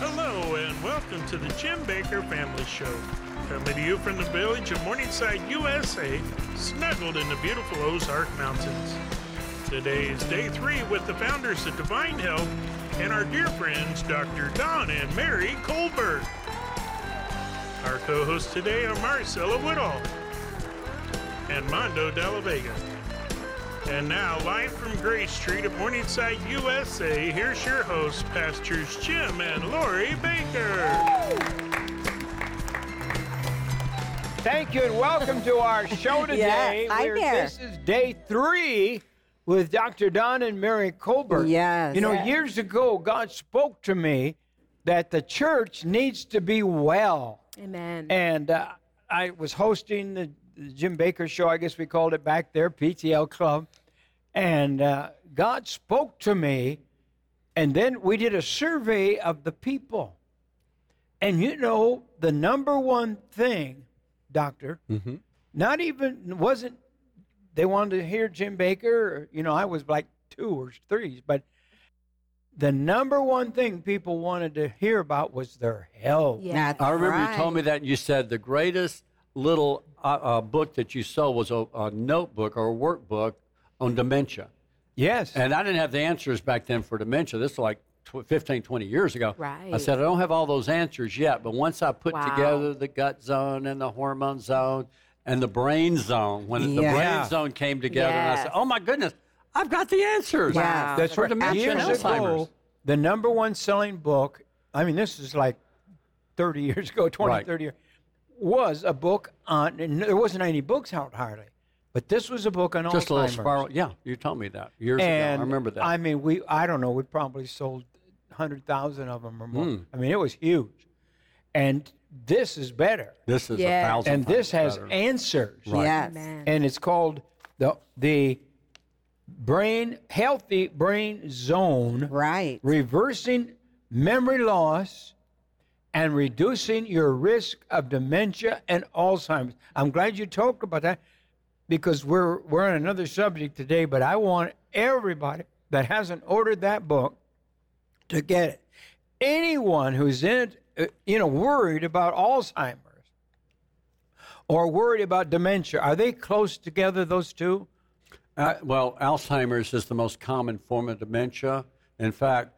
Hello and welcome to the Jim Bakker Family Show. Coming to you from the village of Morningside, USA, snuggled in the beautiful Ozark Mountains. Today is day three with the founders of Divine Health and our dear friends Dr. Don and Mary Colbert. Our co-hosts today are Marcella Woodall and Mondo De La Vega. And now, live from Grace Street at Morningside, USA, here's your hosts, Pastors Jim and Lori Bakker. Thank you and welcome to our show today. Yes, hi We're- there. This is day three with Dr. Don and Mary Colbert. Yes. You know, Yes. years ago, God spoke to me that the church needs to be well. Amen. And uh, I was hosting the, the Jim Bakker show, I guess we called it back there, PTL Club. And uh, God spoke to me, and then we did a survey of the people. And you know, the number one thing, Doctor, not even wasn't they wanted to hear Jim Bakker, or, you know, I was like two or three, but the number one thing people wanted to hear about was their health. yeah. That's I remember right. you told me that, and you said the greatest little uh, uh, book that you sold was a, a notebook or a workbook on dementia. Yes. And I didn't have the answers back then for dementia. This is like tw- 15, 20 years ago. Right. I said, I don't have all those answers yet, but once I put Wow. together the gut zone and the hormone zone and the brain zone, when the brain zone came together, and I said, oh my goodness, I've got the answers. Wow. That's for right. dementia and Alzheimer's. ago, the number one selling book, I mean, this is like 30 years ago, 20, Right. 30 years, was a book on, and there wasn't any books out hardly, but this was a book on Just a little Alzheimer's. spiral. Yeah, you told me that years and ago. I remember that. I mean, we, I don't know, we probably sold 100,000 of them or more. Hmm. I mean, it was huge. And this is better. this is Yeah. a thousand And this times has better. answers. Yes. Amen. and it's called the the brain healthy brain zone Right. reversing memory loss and reducing your risk of dementia and alzheimer's i'm glad you talked about that because we're we're on another subject today but i want everybody that hasn't ordered that book to get it anyone who's in uh, you know worried about alzheimer's or worried about dementia are they close together those two Uh, well, Alzheimer's is the most common form of dementia. In fact,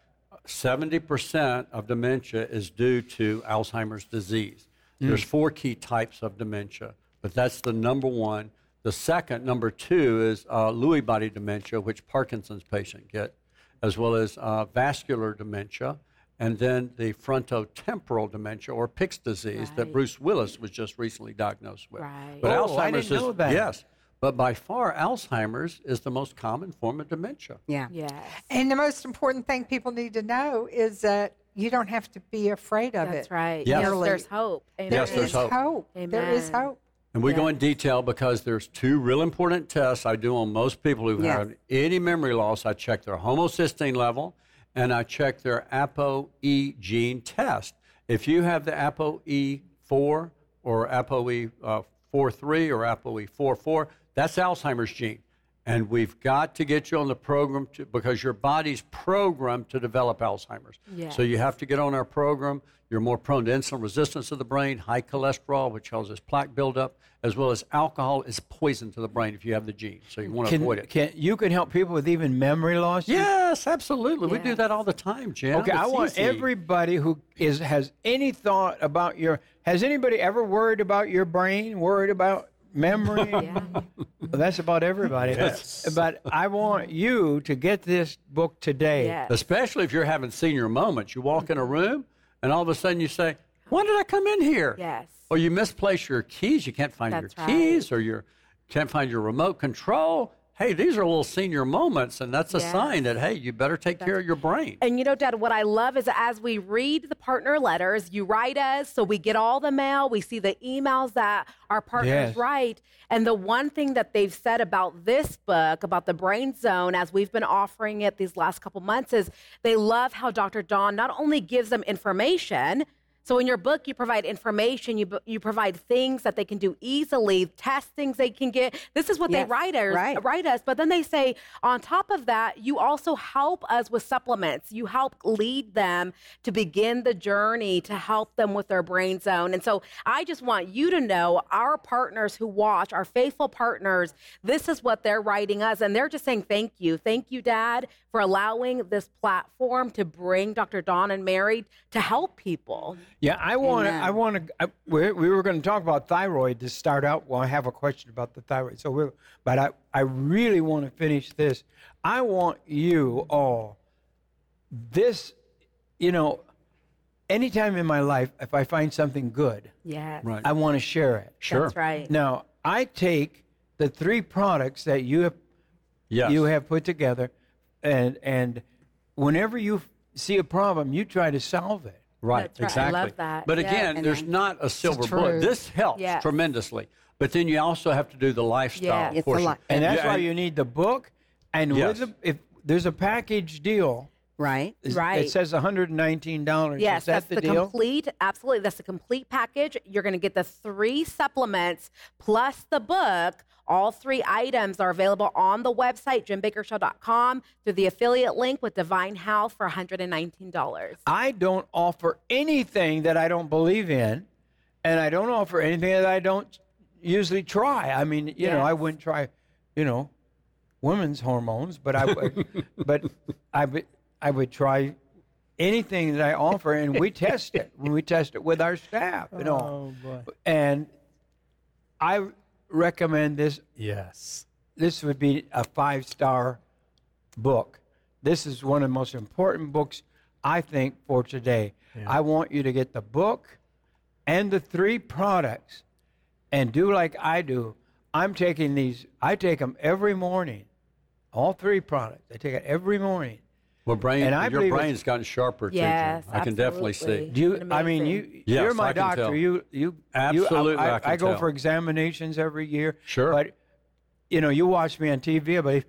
70% of dementia is due to Alzheimer's disease. There's four key types of dementia, but that's the number one. The second, number two, is uh, Lewy body dementia, which Parkinson's patients get, as well as uh, vascular dementia, and then the frontotemporal dementia or Pick's disease that Bruce Willis was just recently diagnosed with. Right. But Oh, I Alzheimer's didn't know is that. yes, but by far Alzheimer's is the most common form of dementia. Yeah. Yes. And the most important thing people need to know is that you don't have to be afraid of That's it. That's right. Yes. Yes, there's hope. Amen. Yes, there's is hope. hope. There is Amen. hope. And we go in detail because there's two real important tests I do on most people who Yes. have any memory loss. I check their homocysteine level and I check their ApoE gene test. If you have the ApoE4 or ApoE uh, 43 or ApoE44, that's Alzheimer's gene. And we've got to get you on the program to, because your body's programmed to develop Alzheimer's. Yes. So you have to get on our program. You're more prone to insulin resistance of the brain, high cholesterol, which causes plaque buildup, as well as alcohol is poison to the brain if you have the gene. So you want to can, avoid it. can you can help people with even memory loss yes, absolutely. We do that all the time, Jim. Okay, I want easy. everybody who is has any thought about your has anybody ever worried about your brain, worried about memory? Yeah. That's about everybody. But I want you to get this book today. Yes. Especially if you're having senior moments. You walk in a room and all of a sudden you say, Why did I come in here? Yes. Or you misplace your keys, you can't find That's your right. keys, or you can't find your remote control. Hey, these are little senior moments, and that's a Yes. sign that, hey, you better take care of your brain. And you know, Dad, what I love is as we read the partner letters, you write us, so we get all the mail, we see the emails that our partners Yes. write. And the one thing that they've said about this book, about the brain zone, as we've been offering it these last couple months, is they love how Dr. Don not only gives them information So in your book, you provide information, you, you provide things that they can do easily, testings they can get. This is what Yes, they write us, uh, right. write us. But then they say, on top of that, you also help us with supplements. You help lead them to begin the journey to help them with their brain zone. And so I just want you to know, our partners who watch, our faithful partners, this is what they're writing us. And they're just saying, thank you. Thank you, Dad, for allowing this platform to bring Dr. Don and Mary to help people. Yeah, I want to. I want to. We, we were going to talk about thyroid to start out. Well, I have a question about the thyroid. So, we're, but I, I really want to finish this. I want you all. This, you know, anytime in my life, if I find something good, Yes. Right. I want to share it. Sure. That's right. Now, I take the three products that you have Yes. you have put together, and and whenever you see a problem, you try to solve it. Right, That's right. I exactly. love that. But again, And there's then- not a silver bullet. This helps Yes. tremendously. But then you also have to do the lifestyle Yes. It's a portion. lot. And that's Yeah, why you need the book. And Yes. with the, if there's a package deal, Right. is- Right. it says $119. Yes, Is that that's the, the, deal? complete. Absolutely, that's the complete package. You're going to get the three supplements plus the book. All three items are available on the website jimbakkershow.com through the affiliate link with Divine Health for $119. I don't offer anything that I don't believe in, and I don't offer anything that I don't usually try. I mean, you know, I wouldn't try, you know, women's hormones, but I would, but I would, I would try anything that I offer, and we test it. We test it with our staff and all. Oh, and I recommend this Yes. this would be a five star book. This is one of the most important books, I think, for today. I want you to get the book and the three products and do like I do. I'm taking these, I take them every morning, all three products. I take it every morning. Well, brain, And I your brain's gotten sharper, too, Jim. Yes, I can definitely see. Do you? I mean, you. Yes, you're my I doctor. tell. You. You. Absolutely, You, I, I I, can go tell. for examinations every year. Sure. But, you know, you watch me on TV. But if,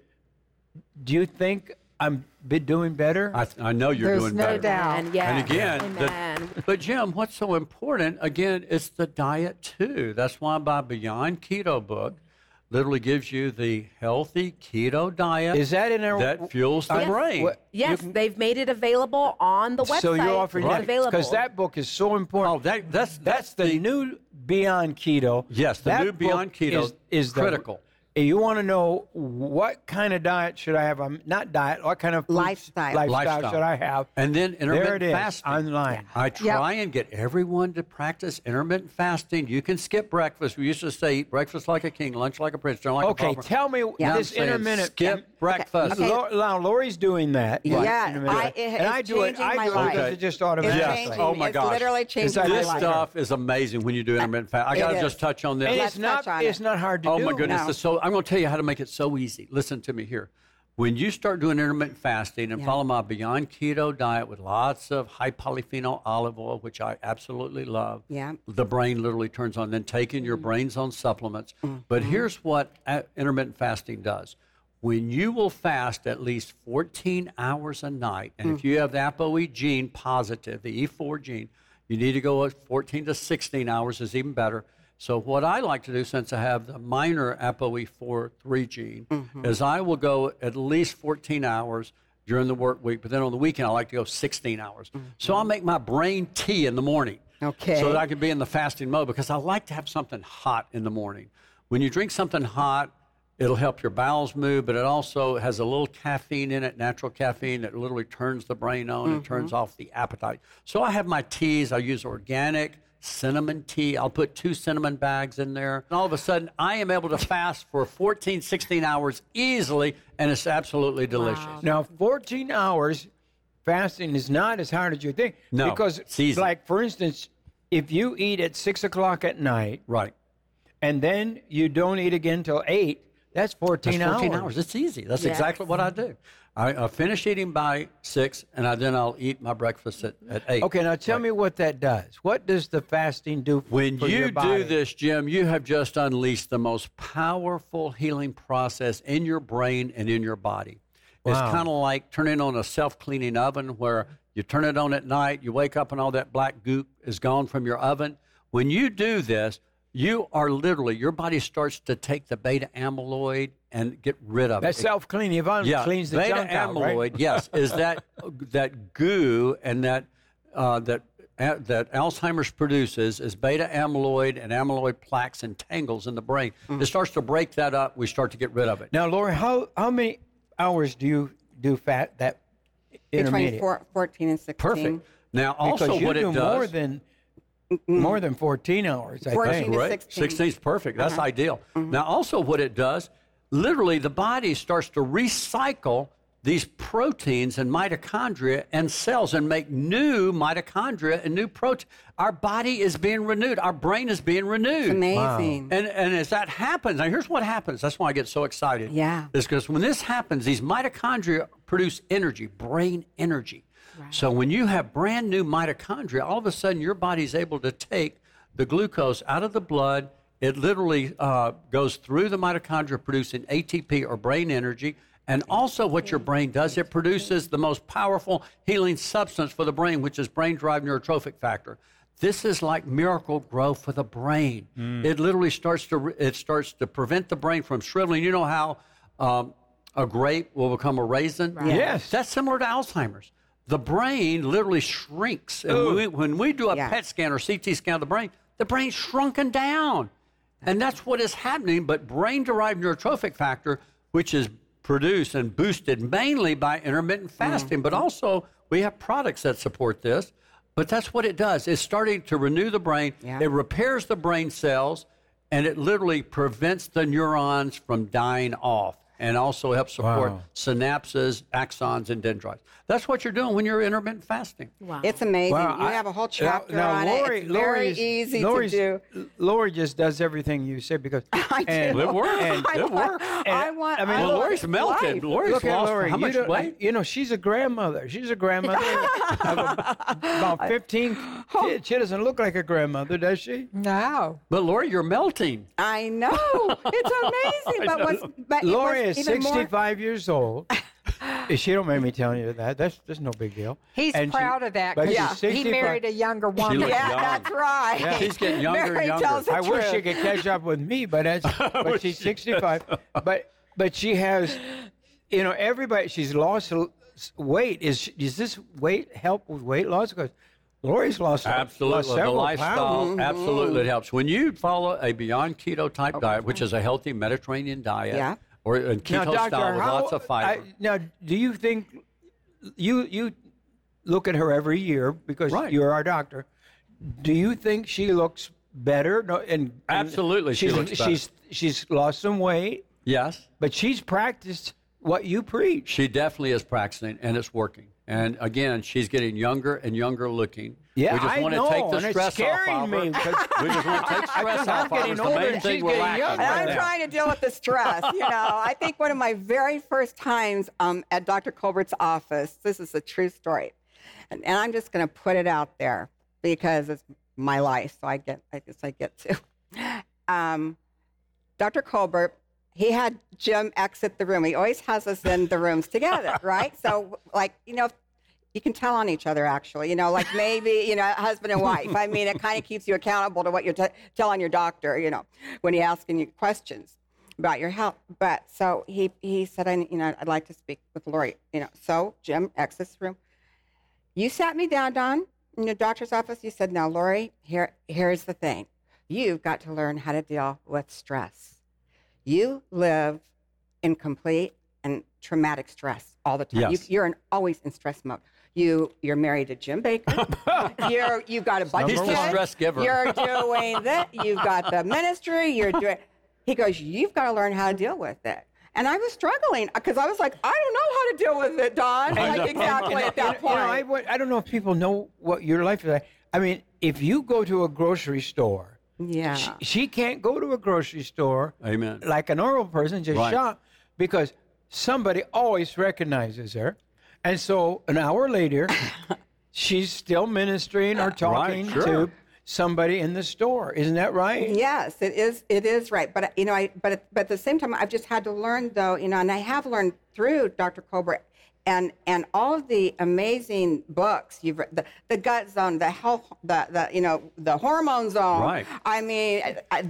do you think I'm be doing better? I, I know you're There's doing no better. doubt. And yes, And again, the- but Jim, what's so important? Again, it's the diet too. That's why my Beyond Keto book literally gives you the healthy keto diet Is that in there? that fuels the Yes. brain. What- Yes, they've made it available on the website. So you're offering it's that available because that book is so important. Oh, that, that's that's the, new Beyond Keto. Yes, the That new Beyond Keto is, is the- critical. You want to know what kind of diet should I have? I'm not diet. What kind of foods- Lifestyle. lifestyle, Lifestyle. should I have? And then intermittent there it is fasting. online. I try and get everyone to practice intermittent fasting. You can skip breakfast. We used to say eat breakfast like a king, lunch like a prince, dinner like a Okay, tell me Now this I'm saying intermittent. skip breakfast. Okay. Lo- Now Lori's doing that. Yeah, Right, I- intermittent. it- and I it's do it. I do it life. because it just It's automatically. Yes. changing. Oh my it's gosh. literally changing my This life. stuff is amazing when you do intermittent fasting. I got to just touch on this. It's not. It's not hard to do. Oh my goodness! No. So I'm going to tell you how to make it so easy. Listen to me here. When you start doing intermittent fasting and Yeah. follow my Beyond Keto diet with lots of high polyphenol olive oil, which I absolutely love, Yeah. the brain literally turns on. Then taking your Brain Zone supplements. Mm-hmm. But here's what uh, intermittent fasting does. When you will fast at least 14 hours a night, and Mm. if you have the ApoE gene positive, the E4 gene, you need to go 14 to 16 hours is even better. So what I like to do, since I have the minor ApoE4 3 gene, Mm-hmm. is I will go at least 14 hours during the work week, but then on the weekend I like to go 16 hours. So I'll make my brain tea in the morning. Okay. So that I can be in the fasting mode because I like to have something hot in the morning. When you drink something hot, it'll help your bowels move, but it also has a little caffeine in it, natural caffeine that literally turns the brain on and turns off the appetite. So I have my teas. I use organic cinnamon tea. I'll put two cinnamon bags in there. And all of a sudden, I am able to fast for 14, 16 hours easily, and it's absolutely delicious. Now, 14 hours fasting is not as hard as you think. No, because, it's easy. like for instance, if you eat at six o'clock at night Right. and then you don't eat again till eight, that's 14, That's 14 hours. hours. It's easy. That's Yes. exactly what I do. I, I finish eating by six, and I, then I'll eat my breakfast at, at eight. Okay, now tell me what that does. What does the fasting do When for you your body? do this, Jim, you have just unleashed the most powerful healing process in your brain and in your body. It's kind of like turning on a self cleaning oven where You turn it on at night. You wake up and all that black goop is gone from your oven. When you do this, you are literally your body starts to take the beta amyloid and get rid of That it. That self cleaning oven yeah, cleans the beta junk out, amyloid. right? yes, is that that goo and that uh, that uh, that Alzheimer's produces is beta amyloid and amyloid plaques and tangles in the brain. Mm. It starts to break that up. We start to get rid of it. Now, Lori, how how many hours do you do fat that Between intermittent? four, 14 and 16. Perfect. Now, because also you what do it does. more than more than 14 hours. I 14 think. to Right. 16. 16 is perfect. That's Uh-huh. ideal. Mm-hmm. Now, also, what it does, literally, the body starts to recycle these proteins and mitochondria and cells and make new mitochondria and new protein. Our body is being renewed. Our brain is being renewed. It's amazing. And, and as that happens, now here's what happens. That's why I get so excited. Yeah. Is because when this happens, these mitochondria produce energy, brain energy. Right. So when you have brand new mitochondria, all of a sudden your body's able to take the glucose out of the blood. It literally uh, goes through the mitochondria, producing ATP or brain energy. And also, what your brain does, it produces the most powerful healing substance for the brain, which is brain derived neurotrophic factor. This is like miracle grow for the brain. It literally starts to it starts to prevent the brain from shriveling. You know how um, a grape will become a raisin? Yes. That's similar to Alzheimer's. The brain literally shrinks. And when we, when we do a Yeah. PET scan or CT scan of the brain, the brain's shrunken down. And that's what is happening. But brain derived neurotrophic factor, which is produced and boosted mainly by intermittent mm-hmm. fasting, but also we have products that support this. But that's what it does. It's starting to renew the brain. Yeah. It repairs the brain cells, and it literally prevents the neurons from dying off and also help support Wow. synapses, axons, and dendrites. That's what you're doing when you're intermittent fasting. Wow. It's amazing. Wow, you I- have a whole chapter now, on Lori, it. It's very Lori's- easy Lori's- to do. Lori just does everything you say because I and, do. It works. and- I It want, works. I want. I mean, I Well, Lori's melted. life. Lori's Look at lost Lori. how you much weight? You know, she's a grandmother. She's a grandmother a- about 15 kids. She doesn't look like a grandmother, does she? No. But Lori, you're melting. I know. It's amazing. but what's but Lori was is even more- 65 years old. she don't make me tell you that. That's that's no big deal. He's And she- proud of that but because he married a younger woman. looks Yeah, young. that's right. Yeah. She's getting younger and Mary younger. tells the I wish she could catch up with me, but that's but she's 65. But but she has, you know, everybody. She's lost weight. Is she- is this weight help with weight loss? Because Lori's lost lost Absolutely. The several lifestyle, pounds. absolutely it helps. When you follow a beyond keto type oh. diet, which is a healthy Mediterranean diet, Yeah. Or a keto Now, doctor, style with how, lots of fiber. I, now, do you think you you look at her every year because Right. you're our doctor? Do you think she looks better? No, and, and Absolutely, she looks better. she's she's lost some weight, yes, but she's practiced what you preach. she definitely is practicing, and it's working. And again, she's getting younger and younger looking. Yeah, we just I want know, to take the and it's stress scaring off of her. me We just want to take stress I'm off of her. getting It's the older main thing she's we're getting lacking younger. And right I'm now. trying to deal with the stress. You know, I think one of my very first times um, at Dr. Colbert's office, this is a true story. And, and I'm just going to put it out there because it's my life. So I get, I guess I get to. Um, Dr. Colbert, he had Jim exit the room. He always has us in the rooms together, right? So, like, you know, you can tell on each other actually you know like maybe you know husband and wife. I mean it kind of keeps you accountable to what you're t- telling your doctor you know when he's asking you questions about your health. But so he he said i you know i'd like to speak with lori. You know so jim exits the room. You sat me down don in your doctor's office. You said now lori here here's the thing. You've got to learn how to deal with stress. You live in complete and traumatic stress all the time. Yes. you, you're in, always in stress mode you you're married to Jim Bakker. you're you've got a budget. He's the stress giver. You're doing that. You've got the ministry. You're doing. He goes. You've got to learn how to deal with it. And I was struggling because I was like, I don't know how to deal with it, Don. Like exactly at that You know, I, point. would- I don't know if people know what your life is like. I mean, if you go to a grocery store, Yeah. she, she can't go to a grocery store Amen. like a normal person, just Right. shop, because somebody always recognizes her. And so an hour later, she's still ministering or talking sure. to somebody in the store. Isn't that right? Yes, it is. It is right. But you know, I but at- but at the same time, I've just had to learn though. You know, and I have learned through Dr. Colbert and and all of the amazing books you've read, the, the gut zone, the health, the, the you know the hormone zone. Right. I mean,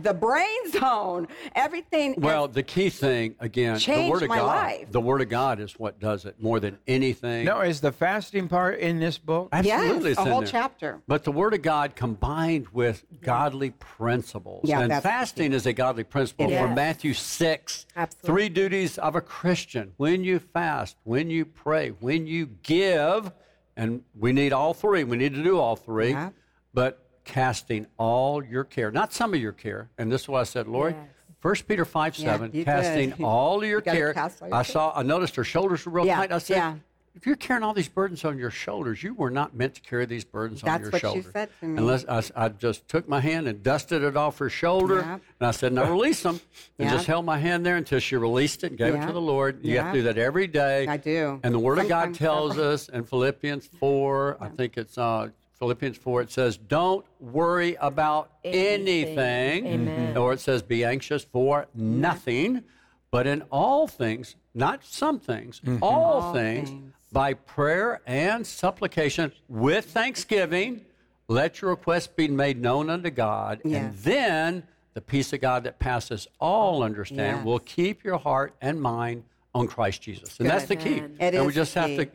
the brain zone. Everything. Well, the key thing again, the Word of my God. life. The Word of God is what does it more than anything. No, is the fasting part in this book? Absolutely, yes, it's a in whole there. chapter. But the Word of God combined with godly principles. Yeah, and that's fasting is a godly principle. It From is. Matthew 6, Absolutely. three duties of a Christian when you fast, when you pray, when you give, and we need all three. We need to do all three. Yeah. But casting all your care, not some of your care. And this is what I said, Lord. Yes. 1 Peter 5 Yeah, 7, you casting all your You care. all your I care. saw, I noticed her shoulders were real Yeah, tight. I said, yeah. If you're carrying all these burdens on your shoulders, you were not meant to carry these burdens on That's your what you shoulders. said to me. Unless I just took my hand and dusted it off her shoulder, Yep. and I said, "Now release them," and Yep. just held my hand there until she released it and gave it to the Lord. You have to do that every day. I do. And the Word of God tells several. us in Philippians four, I think it's uh, Philippians four. It says, "Don't worry about Anything. anything," Amen. or it says, "Be anxious for nothing." But in all things, not some things, Mm-hmm. all, All things, things. By prayer and supplication with thanksgiving, let your requests be made known unto God. And then the peace of God that passes all understanding Yes. will keep your heart and mind on Christ Jesus. And that's the key. It and we just the have to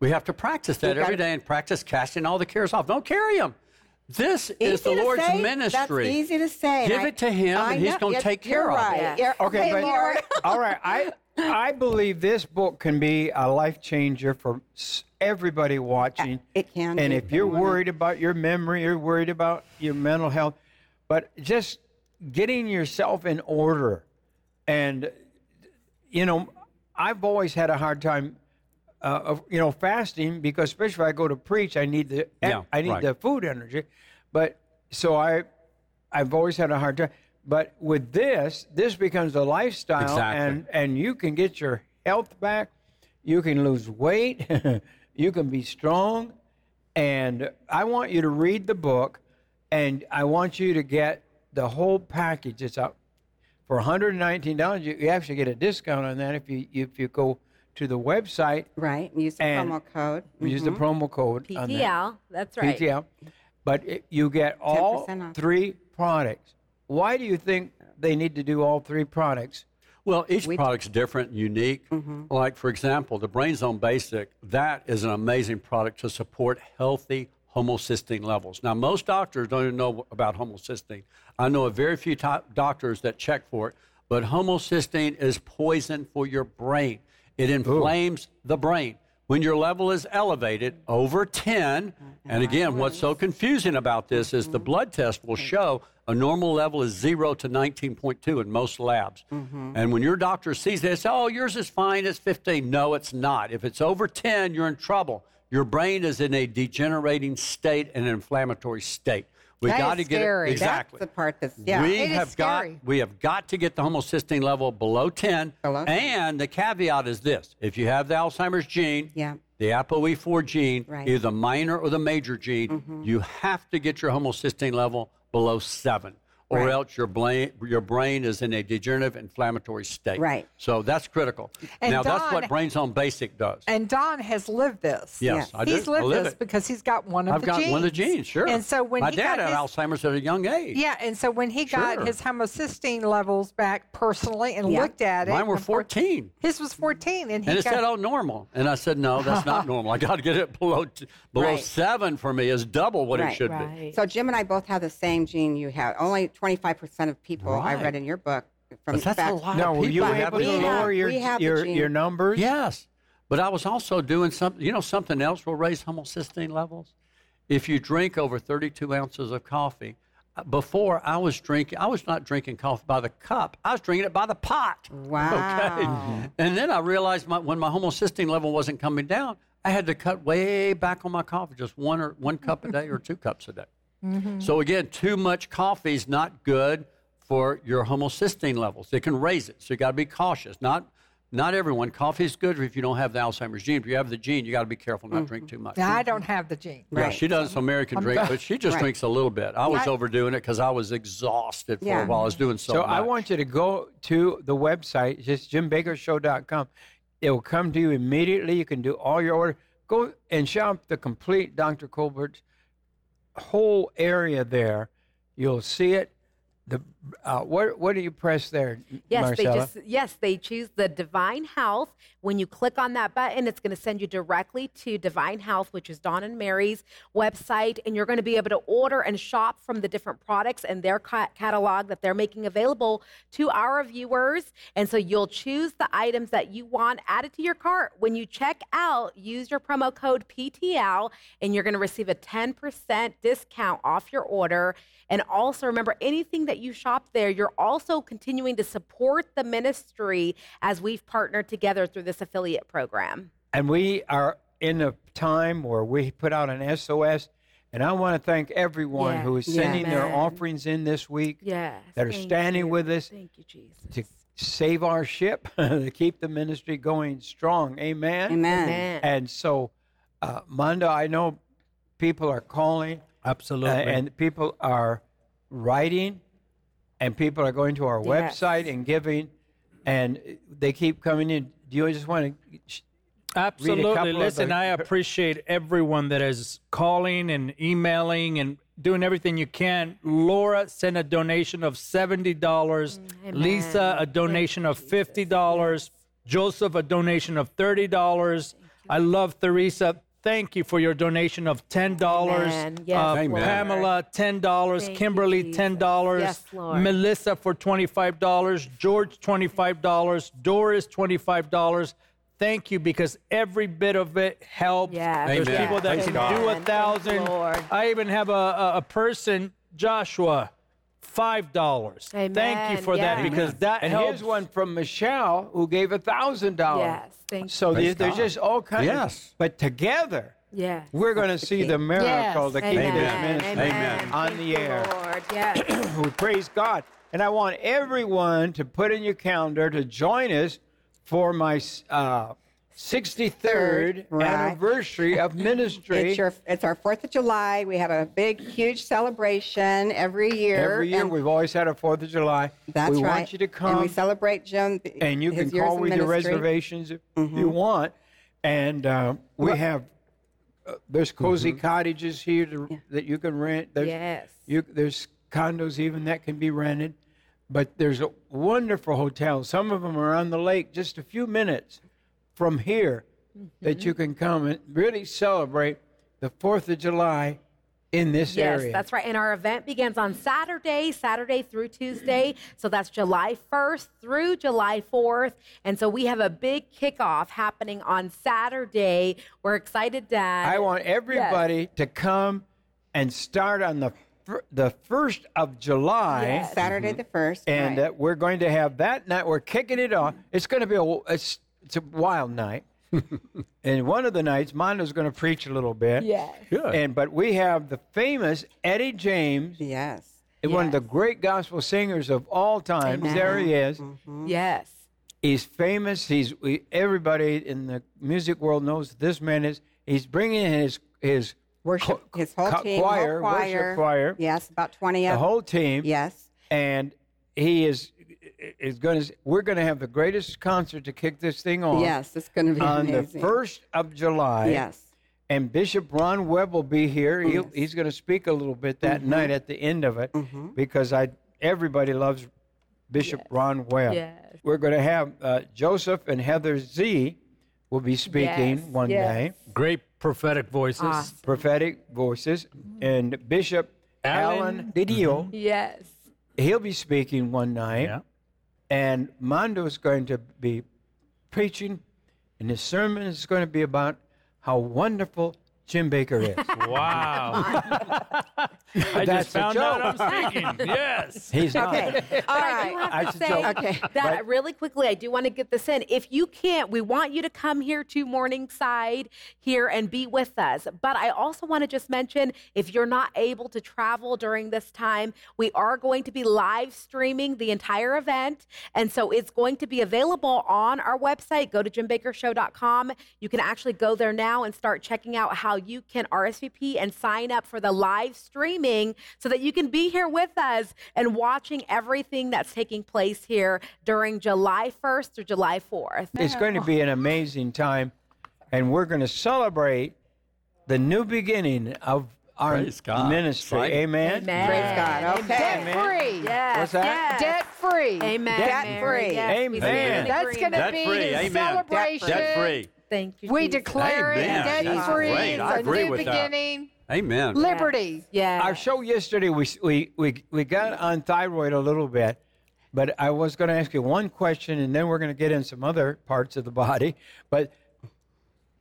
we have to practice that You every gotta- day and practice casting all the cares off. Don't carry them. This is the Lord's say. ministry. That's easy to say. Give I- it to Him, I and He's gonna take you're care of it. Yeah. You're- Okay, but all right, I I believe this book can be a life changer for everybody watching. It can And be. if you're wanna- worried about your memory, you're worried about your mental health, but just getting yourself in order, and you know, I've always had a hard time. Uh, of, you know, fasting because especially if I go to preach, I need the Yeah, I need right. the food energy, but so I I've always had a hard time. But with this, this becomes a lifestyle, Exactly. and and you can get your health back. You can lose weight. you can be strong. And I want you to read the book, and I want you to get the whole package. It's up for $119. You, you actually get a discount on that if you if you go to the website. Right. Use the And promo code. Use the mm-hmm. promo code. on that. PTL. That's right. PTL. But it, you get all 10% off. three products. Why do you think they need to do all three products? Well, each We- product's different, unique. Mm-hmm. Like, for example, the Brain Zone Basic, that is an amazing product to support healthy homocysteine levels. Now, most doctors don't even know about homocysteine. I know of very few to- doctors that check for it, but homocysteine is poison for your brain. It inflames the brain. When your level is elevated over 10, mm-hmm. and again, what's so confusing about this is the blood test will mm-hmm. show a normal level is 0 to 19.2 in most labs. Mm-hmm. And when your doctor sees this, oh, yours is fine, it's 15. No, it's not. If it's over 10, you're in trouble. Your brain is in a degenerating state and an inflammatory state. We got to get scary. it exactly. That's the part that's yeah. We It have got we have got to get the homocysteine level below 10. Below 10. And the caveat is this: if you have the Alzheimer's gene, Yeah. the ApoE4 gene, Right. either the minor or the major gene, mm-hmm. you have to get your homocysteine level below seven, or Right. else your brain your brain is in a degenerative inflammatory state. Right. So that's critical. And now that's what Brain Zone Basic does. And Don has lived this. yes, Yes. I do. He's I lived live this it. because he's got one of I've the genes. I've got one of the genes, sure. And so when my he dad got had his, Alzheimer's at a young age. Yeah, and so when he got his homocysteine levels back personally and Yeah. looked at it, Mine were and 14. His was 14, and he And it got, said, "Oh, normal." And I said, "No, that's not normal. I got to get it below t- below Right. seven for me is double what it Right. should be." Right. So Jim and I both have the same gene you have. Only 25% of people I read in your book from But that's fact, a lot Now, of were people you able the to we gene. have- lower your we have the your, your numbers? Yes, but I was also doing something. You know, something else will raise homocysteine levels. If you drink over 32 ounces of coffee, uh, before I was drinking, I was not drinking coffee by the cup. I was drinking it by the pot. Wow. Okay. And then I realized my, when my homocysteine level wasn't coming down, I had to cut way back on my coffee, just one or one cup a day or two cups a day. Mm-hmm. So again, too much coffee is not good for your homocysteine levels. It can raise it, so you got to be cautious. Not not everyone. Coffee is good if you don't have the Alzheimer's gene. If you have the gene, you got to be careful not to drink too much. Now, I don't have the gene. Yeah, Right. she doesn't. So Mary can drink, but she just Right. drinks a little bit. I was I- overdoing it because I was exhausted for Yeah. a while. I was doing so. So I want you to go to the website, just jimbakkershow.com. It will come to you immediately. You can do all your order. Go and shop the complete Dr. Colbert's whole area there. You'll see it. The uh, what what do you press there, Yes, Marcella? they just yes, they choose the Divine Health. When you click on that button, it's going to send you directly to Divine Health, which is Don and Mary's website, and you're going to be able to order and shop from the different products and their ca- catalog that they're making available to our viewers. And so you'll choose the items that you want added to your cart. When you check out, use your promo code PTL, and you're going to receive a 10% discount off your order. And also remember, anything that you shop there, you're also continuing to support the ministry as we've partnered together through this affiliate program. and we are in a time where we put out an SOS. And I want to thank everyone Yeah. who is Yeah. sending their offerings in this week Yes. that are standing you. with us Thank you, Jesus. to save our ship, to keep the ministry going strong. Amen. Amen. Amen. And so, uh, Mondo, I know people are calling uh, Absolutely. and people are writing and people are going to our Yes. website and giving and they keep coming in. Do you just want to? Absolutely. couple of Listen, the- I appreciate everyone that is calling and emailing and doing everything you can. Laura sent a donation of $70. Lisa, a donation of $50. Joseph, a donation of $30. I love Theresa. Thank you for your donation of $10. Amen. Yes, Uh, Amen. Pamela, $10. Thank you, Kimberly, $10. Yes, Melissa for $25, George $25, Doris $25. Thank you because every bit of it helps. Yes. There's Amen. people that Praise can God. do a Amen. Thank you, thousand. Lord. I even have a, a, a person, Joshua, five dollars. Thank you Amen. for that Yes. because that And helps. here's one from Michelle who gave a thousand dollars. Yes, thank you. So Praise there's, there's just all kinds. Yes. Of, but together, Yes. we're going to see the miracle that keeps Amen. this ministry Amen. on Thank the air. Lord. Yes. we praise God. And I want everyone to put in your calendar to join us for my uh, 63rd Right. anniversary of ministry. It's, your, it's our 4th of July. We have a big, huge celebration every year. Every year, and we've always had a 4th of July. That's we right. want you to And come. we celebrate Jim. and you can call with your reservations if you Mm-hmm. want. And uh, we have uh, there's cozy cottages here to, that you can rent. There's, Yes. you, there's condos even that can be rented. But there's a wonderful hotel. Some of them are on the lake, just a few minutes from here, that Mm-hmm. you can come and really celebrate the Fourth of July in this Yes, area. that's right. And our event begins on Saturday, Saturday through Tuesday. So that's July 1st through July 4th. And so we have a big kickoff happening on Saturday. We're excited, Dad. I want everybody to come and start on the the first of July. Yes. Saturday the 1st. and right. uh, we're going to have that night. We're kicking it off. It's going to be a it's, it's a wild night. and one of the nights, Mondo's going to preach a little bit. Yes. Good. And but we have the famous Eddie James, yes. one of the great gospel singers of all time. Amen. There he is. Mm-hmm. Yes. He's famous. He's we, everybody in the music world knows this man is. He's bringing his his Worship, cho- his whole cho- team, choir, whole choir. worship choir, Yes, about 20 Of the whole team. Yes. and he is is going to we're going to have the greatest concert to kick this thing off Yes, it's going to be on amazing. the 1st of July Yes. and Bishop Ron Webb will be here He'll, Yes. Mm-hmm. he's going to speak a little bit that night at the end of it because I everybody loves Bishop Ron Webb Yes. we're going to have uh, Joseph and Heather Z will be speaking Yes, one yes. day Great prophetic voices. Awesome. prophetic voices and Bishop Alan- Alan Didio Yes. he'll be speaking one night Yeah. And Mondo is going to be preaching, and his sermon is going to be about how wonderful Jim Bakker is. Wow. I That's just found out. I'm speaking. Yes. He's not. Okay. All But I do have to say. Okay. that But- really quickly. I do want to get this in. If you can't, we want you to come here to Morningside here and be with us. But I also want to just mention if you're not able to travel during this time, we are going to be live streaming the entire event. And so it's going to be available on our website. Go to jimbakkershow.com. You can actually go there now and start checking out how you can RSVP and sign up for the live streaming timing so that you can be here with us and watching everything that's taking place here during July 1st or July 4th. It's going to be an amazing time, and we're going to celebrate the new beginning of our Praise God. ministry. Right. Amen. Amen. Praise God. Okay. Debt free. Yes. What's that? yes. Debt free. Amen. Debt Mary. free. Yes, we Amen. That's going to be free. his Amen. celebration. Debt free. Thank you. We Jesus. declare it Amen. debt That's free. great. It's I a agree new with that. Beginning. Amen. Liberty. Yeah. Our show yesterday, we, we, we, we got on thyroid a little bit, but I was going to ask you one question, and then we're going to get in some other parts of the body. But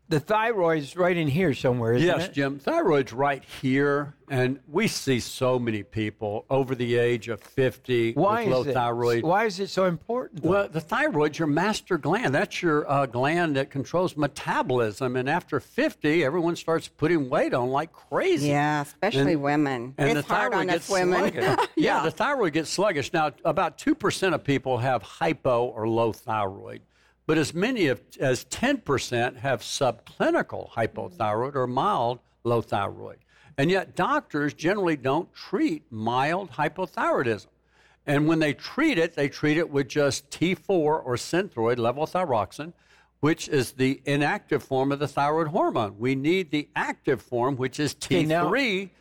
the thyroid's right in here somewhere, isn't Yes, it? Yes, Jim. Thyroid's right here, and we see so many people over the age of 50 Why with low is it? thyroid. Why is it so important? though? Well, the thyroid's your master gland. That's your uh, gland that controls metabolism. And after 50, everyone starts putting weight on like crazy. Yeah, especially And- women. And it's the hard on gets us women. sluggish. yeah, the thyroid gets sluggish. Now, about 2% of people have hypo or low thyroid, but as many as 10% have subclinical hypothyroid or mild low thyroid. And yet, doctors generally don't treat mild hypothyroidism. And when they treat it, they treat it with just T4 or Synthroid levothyroxine, which is the inactive form of the thyroid hormone. We need the active form, which is T3. Okay, now,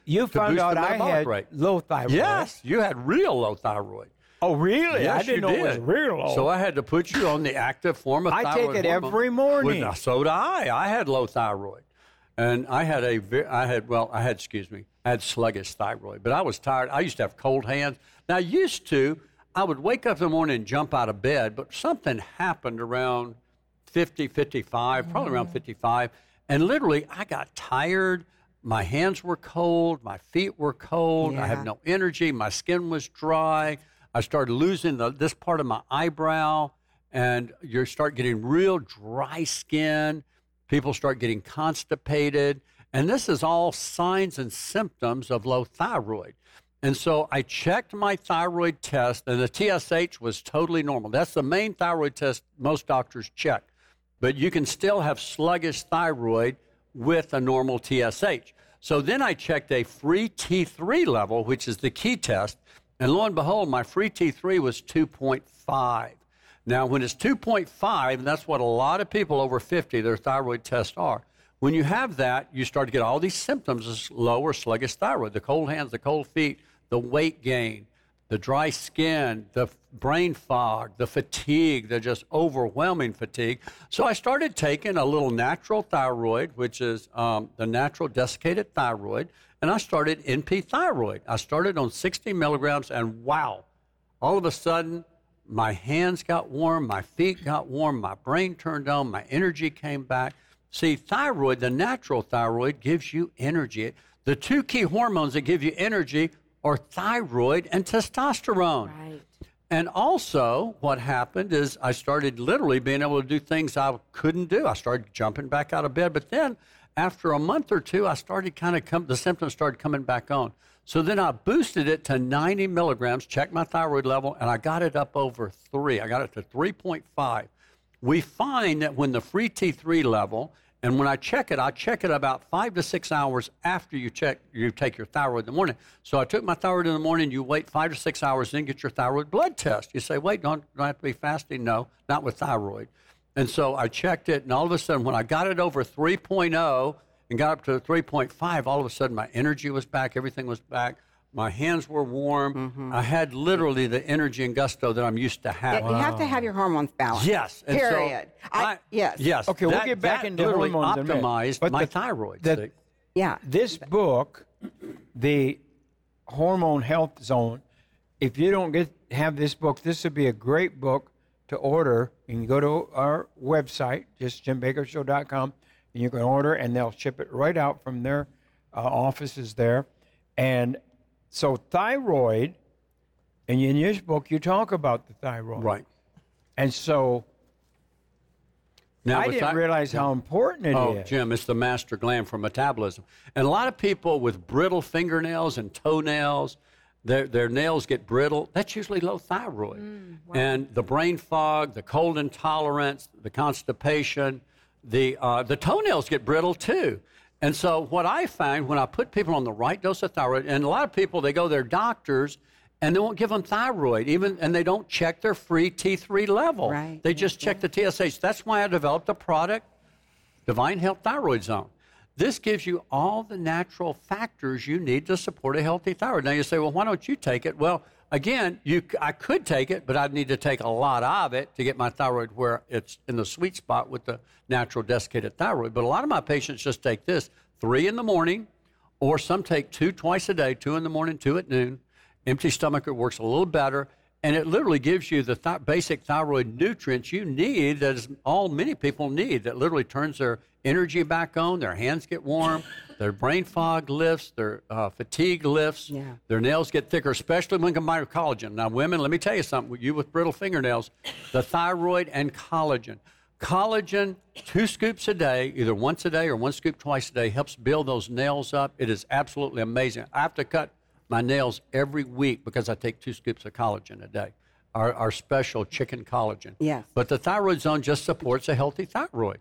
you found out I had rate. low thyroid. Yes, you had real low thyroid. Oh, really? I Yes, didn't you know did. it was real low. So I had to put you on the active form of I take it hormone. every morning. Well, so did I. I had low thyroid, and I had a I had well I had excuse me I had sluggish thyroid, but I was tired. I used to have cold hands. Now I used to I would wake up in the morning and jump out of bed, but something happened around 50, 55, probably around Mm. 55, and literally I got tired. My hands were cold, my feet were cold. I Yeah. had no energy. My skin was dry. I started losing the, this part of my eyebrow, and you start getting real dry skin. People start getting constipated. And this is all signs and symptoms of low thyroid. And so I checked my thyroid test, and the TSH was totally normal. That's the main thyroid test most doctors check. But you can still have sluggish thyroid with a normal TSH. So then I checked a free T3 level, which is the key test. And lo and behold, my free T3 was 2.5. Now, when it's 2.5, and that's what a lot of people over 50, their thyroid tests are, when you have that, you start to get all these symptoms of low or sluggish thyroid the cold hands, the cold feet, the weight gain, the dry skin, the brain fog, the fatigue, the just overwhelming fatigue. So I started taking a little natural thyroid, which is um, the natural desiccated thyroid, and I started NP thyroid. I started on 60 milligrams, and wow, all of a sudden, my hands got warm, my feet got warm, my brain turned on, my energy came back. See, thyroid, the natural thyroid, gives you energy. The two key hormones that give you energy are thyroid and testosterone. Right. And also, what happened is I started literally being able to do things I couldn't do. I started jumping back out of bed, but then after a month or two, I started kind of come. The symptoms started coming back on. So then I boosted it to 90 milligrams, checked my thyroid level, and I got it up over three. I got it to 3.5. We find that when the free T3 level, and when I check it, I check it about five to six hours after you check, you take your thyroid in the morning. So I took my thyroid in the morning. You wait five to six hours, then get your thyroid blood test. You say, wait, don't, don't I have to be fasting? No, not with thyroid. And so I checked it, and all of a sudden, when I got it over 3.0 and got up to 3.5, all of a sudden my energy was back, everything was back. My hands were warm. I had literally the energy and gusto that I'm used to Yeah, having. You have to have your hormones balanced. Yes. and so Period. I- yes. Yes. Okay, we'll get back that into literally hormones in a optimized But my the- thyroid. the- Yeah. this book, the Hormone Health Zone, if you don't get have this book, this would be a great book to order. And you can go to our website, just jimbakkershow.com, and you can order, and they'll ship it right out from their uh, offices there. And so, thyroid, and in your book, you talk about the thyroid. Right. And so, Now, I didn't thy- realize how important it is. Oh, Jim, it's the master gland for metabolism. And a lot of people with brittle fingernails and toenails, their, their nails get brittle. That's usually low thyroid. Mm, And the brain fog, the cold intolerance, the constipation, the, uh, the toenails get brittle too. And so what I find when I put people on the right dose of thyroid, and a lot of people they go to their doctors and they won't give them thyroid, even and they don't check their free T3 level. Right. They just check the TSH. That's why I developed a product, Divine Health Thyroid Zone. This gives you all the natural factors you need to support a healthy thyroid. Now you say, well, why don't you take it? Well, again, you, I could take it, but I'd need to take a lot of it to get my thyroid where it's in the sweet spot with the natural desiccated thyroid. But a lot of my patients just take this three in the morning, or some take two twice a day, two in the morning, two at noon. Empty stomach, it works a little better. And it literally gives you the th- basic thyroid nutrients you need, that is all many people need, that literally turns their energy back on, their hands get warm, their brain fog lifts, their uh, fatigue lifts, Yeah. their nails get thicker, especially when combined with collagen. Now, women, let me tell you something, you with brittle fingernails, the thyroid and collagen. Collagen, two scoops a day, either once a day or one scoop twice a day, helps build those nails up. It is absolutely amazing. I have to cut my nails every week because I take two scoops of collagen a day, our, our special chicken collagen. Yes. But the thyroid zone just supports a healthy thyroid.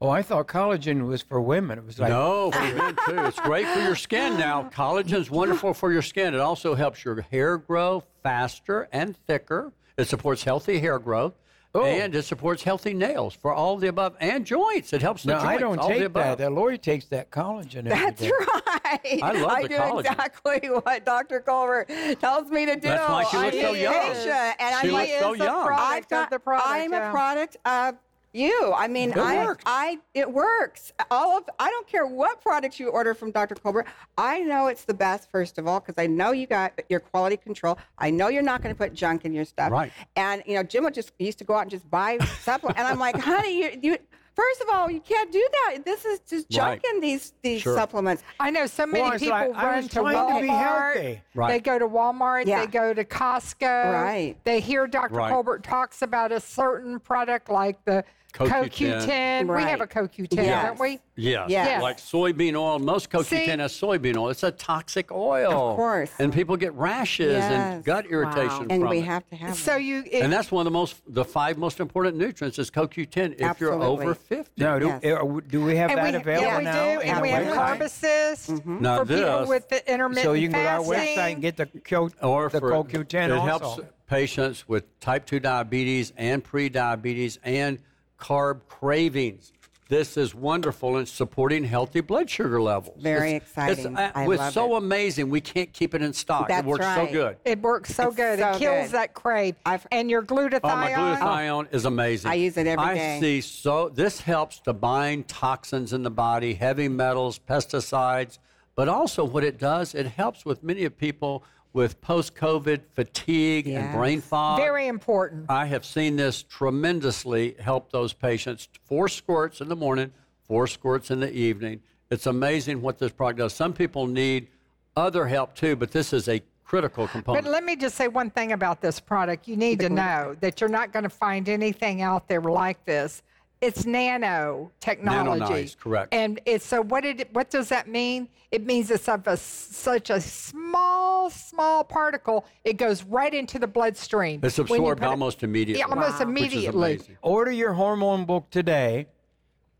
Oh, I thought collagen was for women. It was like No, for men too. It's great for your skin now. Collagen's wonderful for your skin. It also helps your hair grow faster and thicker. It supports healthy hair growth. Oh. And it supports healthy nails for all of the above and joints. It helps the no, joints. I don't all the take above. that. That Lori takes that collagen. every That's day. right. I love the do collagen. exactly what Dr. Colbert tells me to do. That's why she I'm so young. patient, and She I'm like, looks so a young. product I've got, of the product. I'm yeah. a product of you. I mean, It I, works. I, it works. All of, I don't care what products you order from Dr. Colbert. I know it's the best, first of all, because I know you got your quality control. I know you're not going to put junk in your stuff. Right. And you know, Jim would just used to go out and just buy supplements, and I'm like, honey, you, you. First of all, you can't do that. This is just junk Right. in these these Sure. supplements. I know so many Well, people like, I run was to trying to be healthy. Right. They go to Walmart. Yeah. They go to Costco. Right. They hear Dr. Right. Colbert talks about a certain product like the CoQ10. CoQ10. We have a Right. CoQ10, Yes. don't we? Yes. Yes. Like soybean oil. Most CoQ10 See? has soybean oil. It's a toxic oil. Of course. And people get rashes Yes. and gut irritation for it. And we it. have to have So that. you, it, and that's one of the most, the five most important nutrients is CoQ10 if you're over 50. No, do, Yes. uh, do we have and that we, available yeah, we now? do, in and we have website? Herbicist Now for people this- with the intermittent So you can go to our website and get the, co- or the for, CoQ10 it also. helps patients with type 2 diabetes and pre-diabetes and carb cravings this is wonderful in supporting healthy blood sugar levels Very It's- exciting. it's, uh, I it's love so it. amazing we can't keep it in stock That's it works right. so good It works so It's good. so it kills good. that crave. I've- and your glutathione. Oh, my glutathione is amazing. I use it every I day. see so this helps to bind toxins in the body, heavy metals, pesticides, but also what it does, it helps with many of people with post-COVID fatigue and brain fog. Very important. I have seen this tremendously help those patients. Four squirts in the morning, four squirts in the evening. It's amazing what this product does. Some people need other help too, but this is a critical component. But let me just say one thing about this product. You need to know that you're not going to find anything out there like this. It's nano technology. Nanonice, correct. And it's so what did it, what does that mean? It means it's of a, s- such a small small particle. It goes right into the bloodstream. it's absorbed put it- almost immediately. Yeah, almost which is immediately. Order your hormone book today,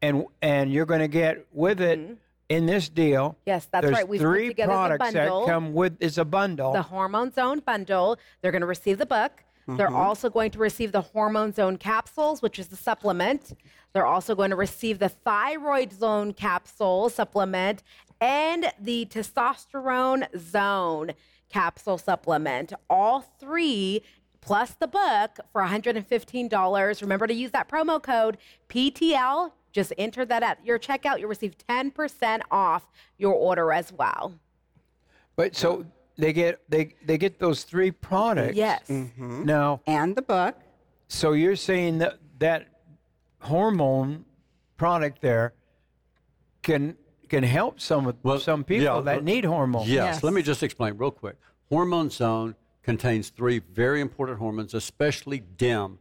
and and you're going to get with it in this deal. Mm-hmm. Yes, that's there's right. We've put three together the products bundle. that come with. It's a bundle. the Hormone Zone bundle. They're going to receive the book. They're mm-hmm. also going to receive the Hormone Zone capsules, which is the supplement. They're also going to receive the Thyroid Zone capsule supplement and the Testosterone Zone capsule supplement. All three plus the book for $115. Remember to use that promo code PTL. Just enter that at your checkout. You'll receive 10% off your order as well. but so they get they they get those three products. Yes. Now, and the book. so you're saying that that hormone product there can can help some of Well, some people yeah, that uh, need hormones. Yes. Yes. Let me just explain real quick. Hormone Zone contains three very important hormones, especially DIM.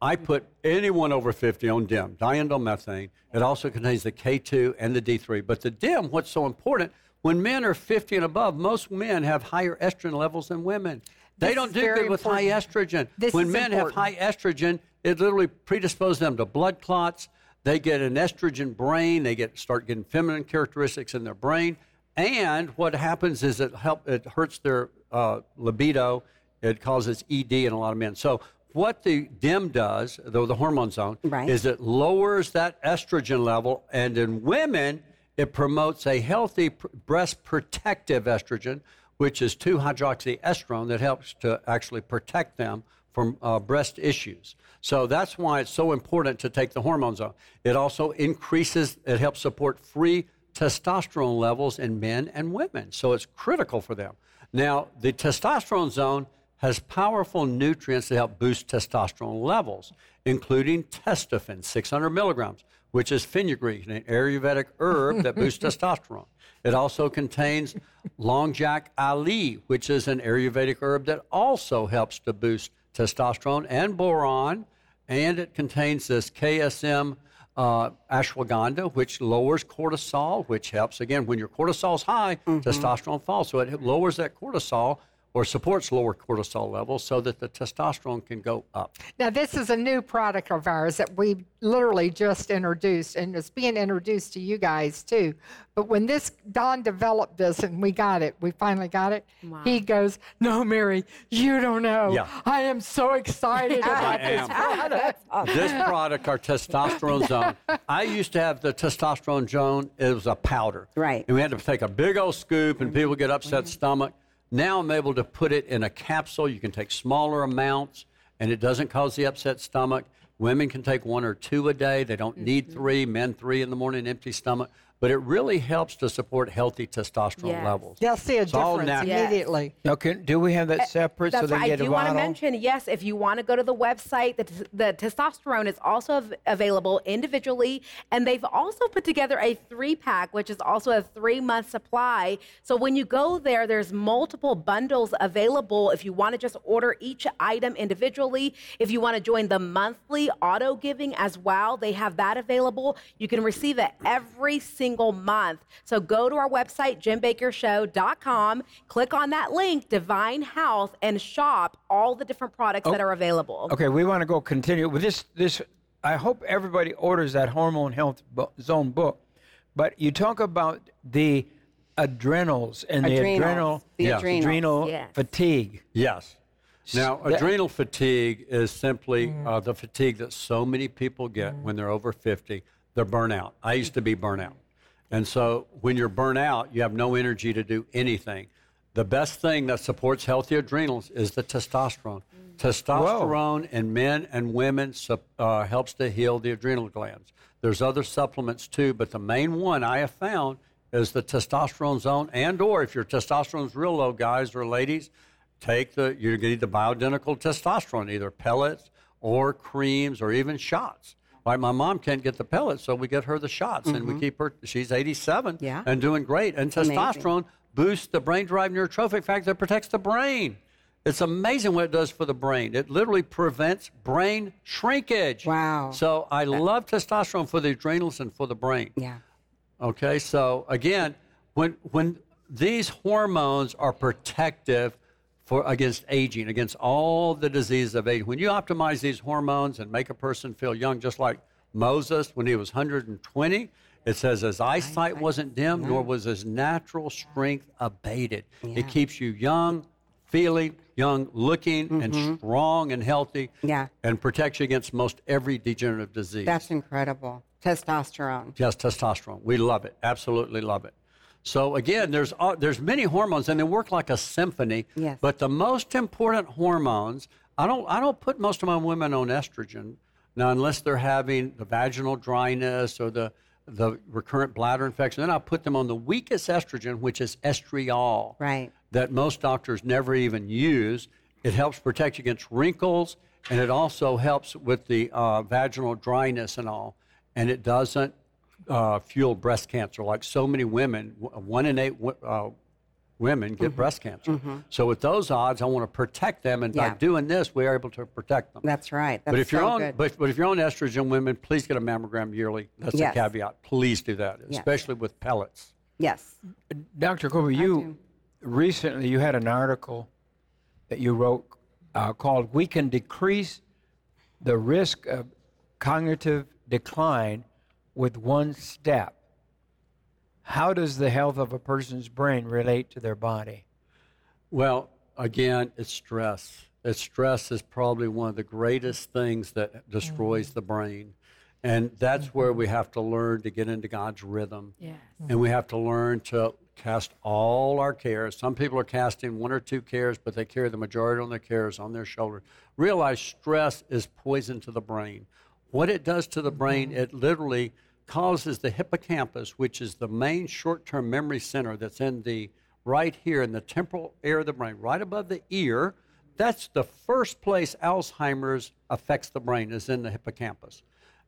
I put anyone over 50 on DIM, diindomethane. It also contains the K2 and the D3. But the DIM, what's so important, when men are 50 and above, most men have higher estrogen levels than women. They This don't do good with high estrogen. This when men important. have high estrogen, it literally predisposes them to blood clots. they get an estrogen brain. They get start getting feminine characteristics in their brain. And what happens is it help it hurts their uh, libido. It causes ED in a lot of men. So what the DIM does, though the hormone zone, Right. is it lowers that estrogen level, and in women, it promotes a healthy breast protective estrogen, which is 2-hydroxyestrone that helps to actually protect them from uh, breast issues. So that's why it's so important to take the hormones zone. It also increases, it helps support free testosterone levels in men and women. So it's critical for them. Now, the testosterone zone has powerful nutrients that help boost testosterone levels, including testofen, 600 milligrams, which is fenugreek, an Ayurvedic herb that boosts testosterone. It also contains Longjak Ali, which is an Ayurvedic herb that also helps to boost testosterone and boron. And it contains this KSM uh, ashwagandha, which lowers cortisol, which helps, again, when your cortisol's high, testosterone falls. So it lowers that cortisol or supports lower cortisol levels so that the testosterone can go up. Now, this is a new product of ours that we literally just introduced, and it's being introduced to you guys too. But when this Don developed this and we got it, we finally got it. He goes, "No, Mary, you don't know. Yeah. I am so excited about this product." this product, our testosterone zone, I used to have the testosterone zone, it was a powder. Right. And we had to take a big old scoop, and people get upset stomach. Now I'm able to put it in a capsule. You can take smaller amounts, and it doesn't cause the upset stomach. Women can take one or two a day. They don't need mm-hmm. three, men three in the morning, empty stomach. But it really helps to support healthy testosterone Yes. levels. They'll see a It's all difference. Yes. immediately. Now, can, do we have that eh, separate so they right. I get a do want to mention, yes, if you want to go to the website, the, t- the testosterone is also av- available individually. And they've also put together a three pack, which is also a three month supply. So when you go there, there's multiple bundles available if you want to just order each item individually. If you want to join the monthly auto giving as well, they have that available. You can receive it every single month. So go to our website, jimbakkershow.com, click on that link, Divine Health, and shop all the different products that are available. Okay, we want to go continue with this. This I hope everybody orders that hormone health bo- zone book. But you talk about the adrenals and the adrenal, The Yeah. adrenals. adrenal Yes. fatigue. Yes. Now, that- adrenal fatigue is simply uh, the fatigue that so many people get when they're over 50. They're burnout. I used to be burnout. And so when you're burnt out, you have no energy to do anything. The best thing that supports healthy adrenals is the testosterone. Testosterone in men and women uh, helps to heal the adrenal glands. There's other supplements too, but the main one I have found is the testosterone zone. And or if your testosterone's real low, guys or ladies, take the you need the bioidentical testosterone, either pellets or creams or even shots. Like my mom can't get the pellets, so we get her the shots, and we mm-hmm. keep her. She's 87 Yeah. and doing great. And Amazing. testosterone boosts the brain-derived neurotrophic factor that protects the brain. It's amazing what it does for the brain. It literally prevents brain shrinkage. Wow. So I love testosterone for the adrenals and for the brain. Yeah. Okay, so again, when when these hormones are protective for against aging, against all the diseases of aging, when you optimize these hormones and make a person feel young, just like Moses when he was 120, it says his eyesight wasn't dim, nor was his natural strength abated. It keeps you young, feeling young, looking, and mm-hmm. strong and healthy, Yeah. and protects you against most every degenerative disease. That's incredible. Testosterone. Yes, testosterone. We love it. Absolutely love it. So again, there's uh, there's many hormones, and they work like a symphony. Yes. But the most important hormones, I don't I don't put most of my women on estrogen now, unless they're having the vaginal dryness or the the recurrent bladder infection. Then I put them on the weakest estrogen, which is estriol Right. that most doctors never even use. It helps protect against wrinkles, and it also helps with the uh, vaginal dryness and all. And it doesn't uh, fuel breast cancer like so many women. One in eight uh, women get Mm-hmm. breast cancer. So with those odds, I want to protect them, and by doing this, we are able to protect them. That's right. That's but if you're on, good. but, but if you're on estrogen, women, please get a mammogram yearly. That's Yes. a caveat. Please do that, Yes. especially with pellets. yes. Dr. Colbert, you recently you had an article that you wrote uh, called "We Can Decrease the Risk of Cognitive Decline with one step. How does the health of a person's brain relate to their body? Well, again, it's stress. It's stress is probably one of the greatest things that destroys mm-hmm. the brain. And that's where mm-hmm. we have to learn to get into God's rhythm. Yes. And we have to learn to cast all our cares. Some people are casting one or two cares, but they carry the majority of their cares on their shoulders. Realize stress is poison to the brain. What it does to the brain, mm-hmm. it literally causes the hippocampus, which is the main short term memory center that's in the right here in the temporal area of the brain, right above the ear. That's the first place Alzheimer's affects the brain, is in the hippocampus.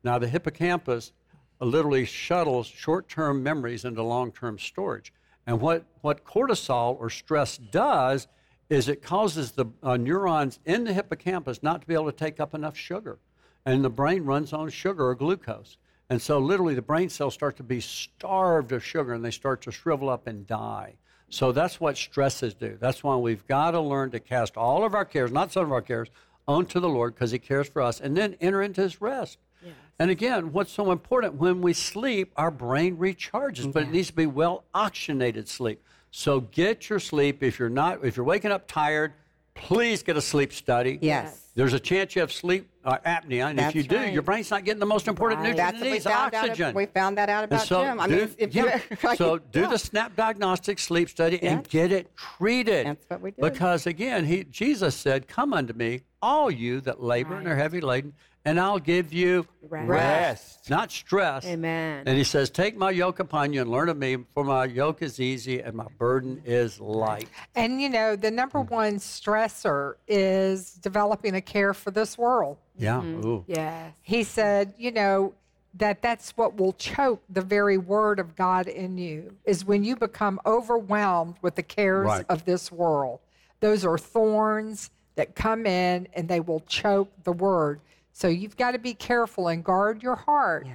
Now, the hippocampus literally shuttles short term memories into long term storage. And what, what cortisol or stress does is it causes the uh, neurons in the hippocampus not to be able to take up enough sugar. And the brain runs on sugar or glucose. And so, literally, the brain cells start to be starved of sugar and they start to shrivel up and die. So, that's what stresses do. That's why we've got to learn to cast all of our cares, not some of our cares, onto the Lord because He cares for us, and then enter into His rest. And again, what's so important when we sleep, our brain recharges, but it needs to be well oxygenated sleep. So get your sleep. If you're not, if you're waking up tired, please get a sleep study. Yes. There's a chance you have sleep uh, apnea, and if you do, right. your brain's not getting the most important Right. nutrient That's it needs, oxygen. out. We found that out And about so Jim. I do, mean, if yeah. you so do yeah. the SNAP diagnostic sleep study and Yes. get it treated. That's what we did. Because again, he Jesus said, "Come unto me, all you that labor and are heavy laden, and I'll give you Rest. rest, not stress." Amen. And he says, "Take my yoke upon you and learn of me, for my yoke is easy and my burden is light." And you know, the number one stressor is developing a care for this world. Yeah. Mm-hmm. Ooh. Yes. He said, you know, that that's what will choke the very word of God in you is when you become overwhelmed with the cares Right. of this world. Those are thorns that come in and they will choke the word. So you've got to be careful and guard your heart.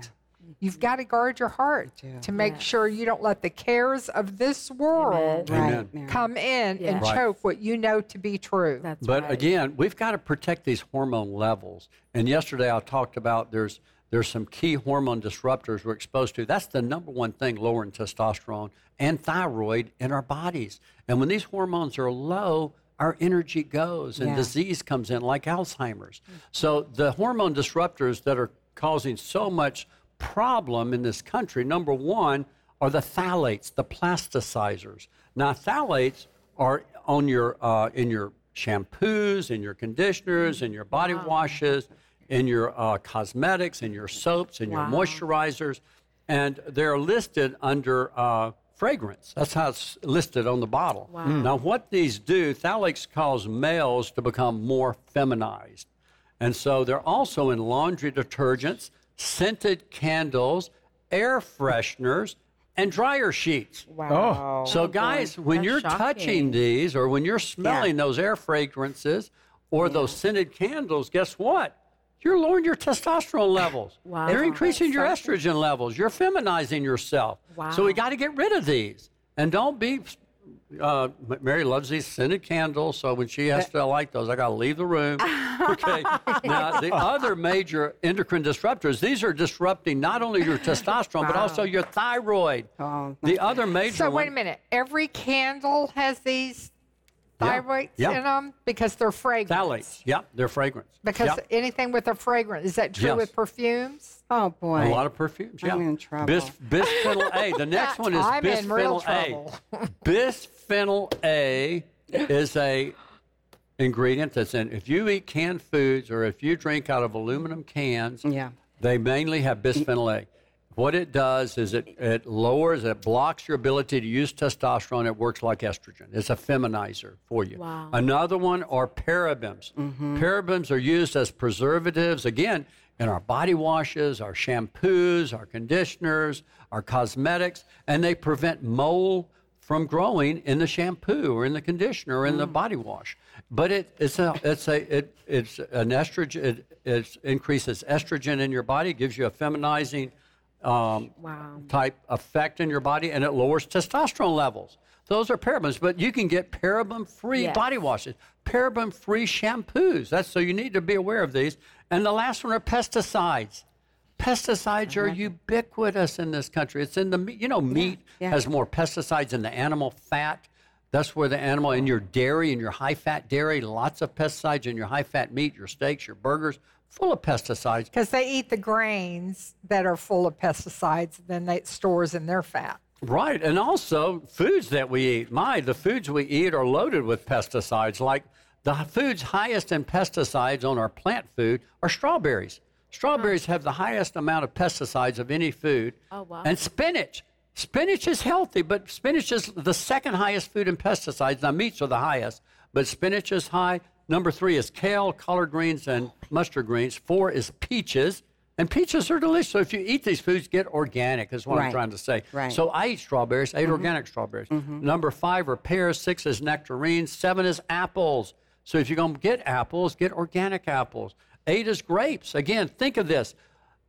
You've got to guard your heart to make sure you don't let the cares of this world Amen. Right. come in and Right. choke what you know to be true. That's But right. again, we've got to protect these hormone levels. And yesterday I talked about there's there's some key hormone disruptors we're exposed to. That's the number one thing lowering testosterone and thyroid in our bodies. And when these hormones are low, our energy goes and Yeah. disease comes in like Alzheimer's. So the hormone disruptors that are causing so much problem in this country, number one, are the phthalates, the plasticizers. Now, phthalates are on your uh, in your shampoos, in your conditioners, in your body washes, in your uh, cosmetics, in your soaps, in your moisturizers, and they're listed under uh, fragrance. That's how it's listed on the bottle. Mm. Now, what these do, phthalates cause males to become more feminized. And so they're also in laundry detergents, scented candles, air fresheners, and dryer sheets. wow. Oh. So, guys, when That's you're shocking. touching these or when you're smelling those air fragrances or those scented candles, guess what? You're lowering your testosterone levels. Wow. You're increasing your estrogen levels. You're feminizing yourself. Wow. So, we got to get rid of these. And don't be. Uh, Mary loves these scented candles, so when she has to light those, I got to leave the room. Okay. now, the other major endocrine disruptors, these are disrupting not only your testosterone, but also your thyroid. Oh, the other major So one, wait a minute. Every candle has these. Thyroids Yeah. in them because they're fragrance. Phthalates. Yep, they're fragrance. Because Yep. anything with a fragrance is that true Yes. with perfumes? oh boy. a lot of perfumes. Yeah. I'm in trouble. Bis- bisphenol A. The next one is I'm in real bisphenol A. trouble. bisphenol A is a ingredient that's in. If you eat canned foods or if you drink out of aluminum cans, Yeah. they mainly have bisphenol A. What it does is it, it lowers, it blocks your ability to use testosterone. It works like estrogen. It's a feminizer for you. Wow. Another one are parabens. Mm-hmm. Parabens are used as preservatives, again, in our body washes, our shampoos, our conditioners, our cosmetics, and they prevent mole from growing in the shampoo or in the conditioner or in the mm. body wash. But it, it's a it's a it, it's an estrogen. It, it increases estrogen in your body, gives you a feminizing um, Wow. type effect in your body, and it lowers testosterone levels. Those are parabens, but you can get paraben-free Yes. body washes, paraben-free shampoos. That's so you need to be aware of these. And the last one are pesticides. Pesticides are ubiquitous in this country. It's in the meat. You know, meat yeah. has more pesticides than the animal fat. That's where the animal in your dairy, in your high fat dairy, lots of pesticides in your high fat meat, your steaks, your burgers, full of pesticides. Because they eat the grains that are full of pesticides, then they stores in their fat. Right, and also foods that we eat. My, the foods we eat are loaded with pesticides. Like the foods highest in pesticides on our plant food are strawberries. Strawberries have the highest amount of pesticides of any food. Oh, wow. And spinach. Spinach is healthy, but spinach is the second highest food in pesticides. Now, meats are the highest, but spinach is high. Number three is kale, collard greens, and mustard greens. Four is peaches. And peaches are delicious. So if you eat these foods, get organic, is what I'm trying to say. Right. So I eat strawberries, I eat organic strawberries. Number five are pears, six is nectarines, seven is apples. So if you're going to get apples, get organic apples. Eight is grapes. Again, think of this.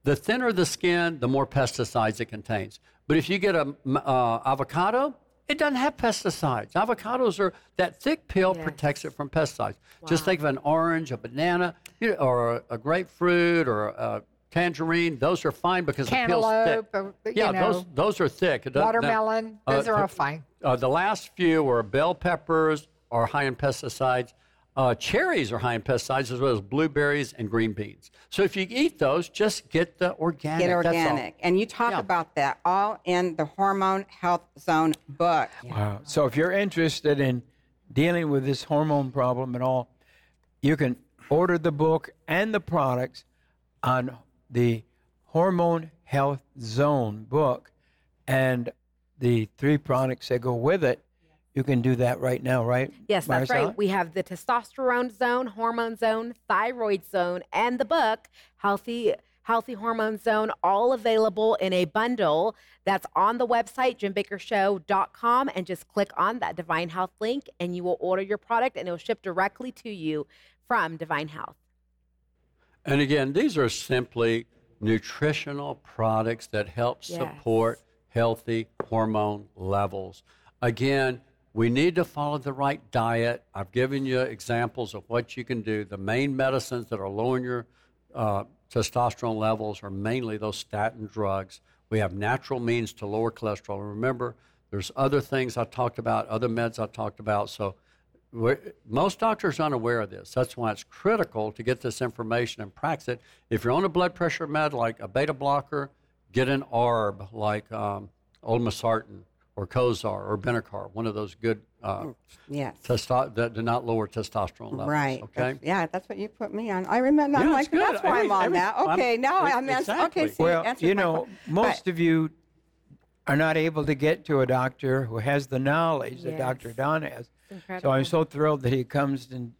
The thinner the skin, the more pesticides it contains. But if you get a m- uh, avocado, it doesn't have pesticides. Avocados are that thick peel protects it from pesticides. Just think of an orange, a banana, you know, or a, a grapefruit, or a tangerine. Those are fine because the peel's thick. Cantaloupe, uh, yeah, know, those those are thick. Watermelon, uh, those are all uh, fine. Uh, the last few were bell peppers are high in pesticides. Uh, cherries are high in pesticides as well as blueberries and green beans. So if you eat those, just get the organic. Get that's all. organic. And you talk Yeah. about that all in the Hormone Health Zone book. Wow. So if you're interested in dealing with this hormone problem at all, you can order the book and the products on the Hormone Health Zone book and the three products that go with it. You can do that right now, right? Yes, that's Marisol? right. We have the testosterone zone, hormone zone, thyroid zone, and the book Healthy Healthy Hormone Zone, all available in a bundle that's on the website jimbakkershow.com and just click on that Divine Health link and you will order your product and it will ship directly to you from Divine Health. And again, these are simply nutritional products that help Yes. support healthy hormone levels. Again, we need to follow the right diet. I've given you examples of what you can do. The main medicines that are lowering your uh, testosterone levels are mainly those statin drugs. We have natural means to lower cholesterol. And remember, there's other things I talked about, other meds I talked about. So most doctors are unaware of this. That's why it's critical to get this information and practice it. If you're on a blood pressure med like a beta blocker, get an ARB like um, olmesartan or Cozaar or Benicar, one of those good uh, Yes. testo- that do not lower testosterone levels. Right. Okay. That's- yeah, that's what you put me on. I remember. I'm Yeah, like, good. that's why Every- I'm on every- that. I'm- Okay, now I'm ans- exactly. okay. See, Well, you know, que- most but- of you are not able to get to a doctor who has the knowledge that Dr. Don has. So. I'm so thrilled that he comes and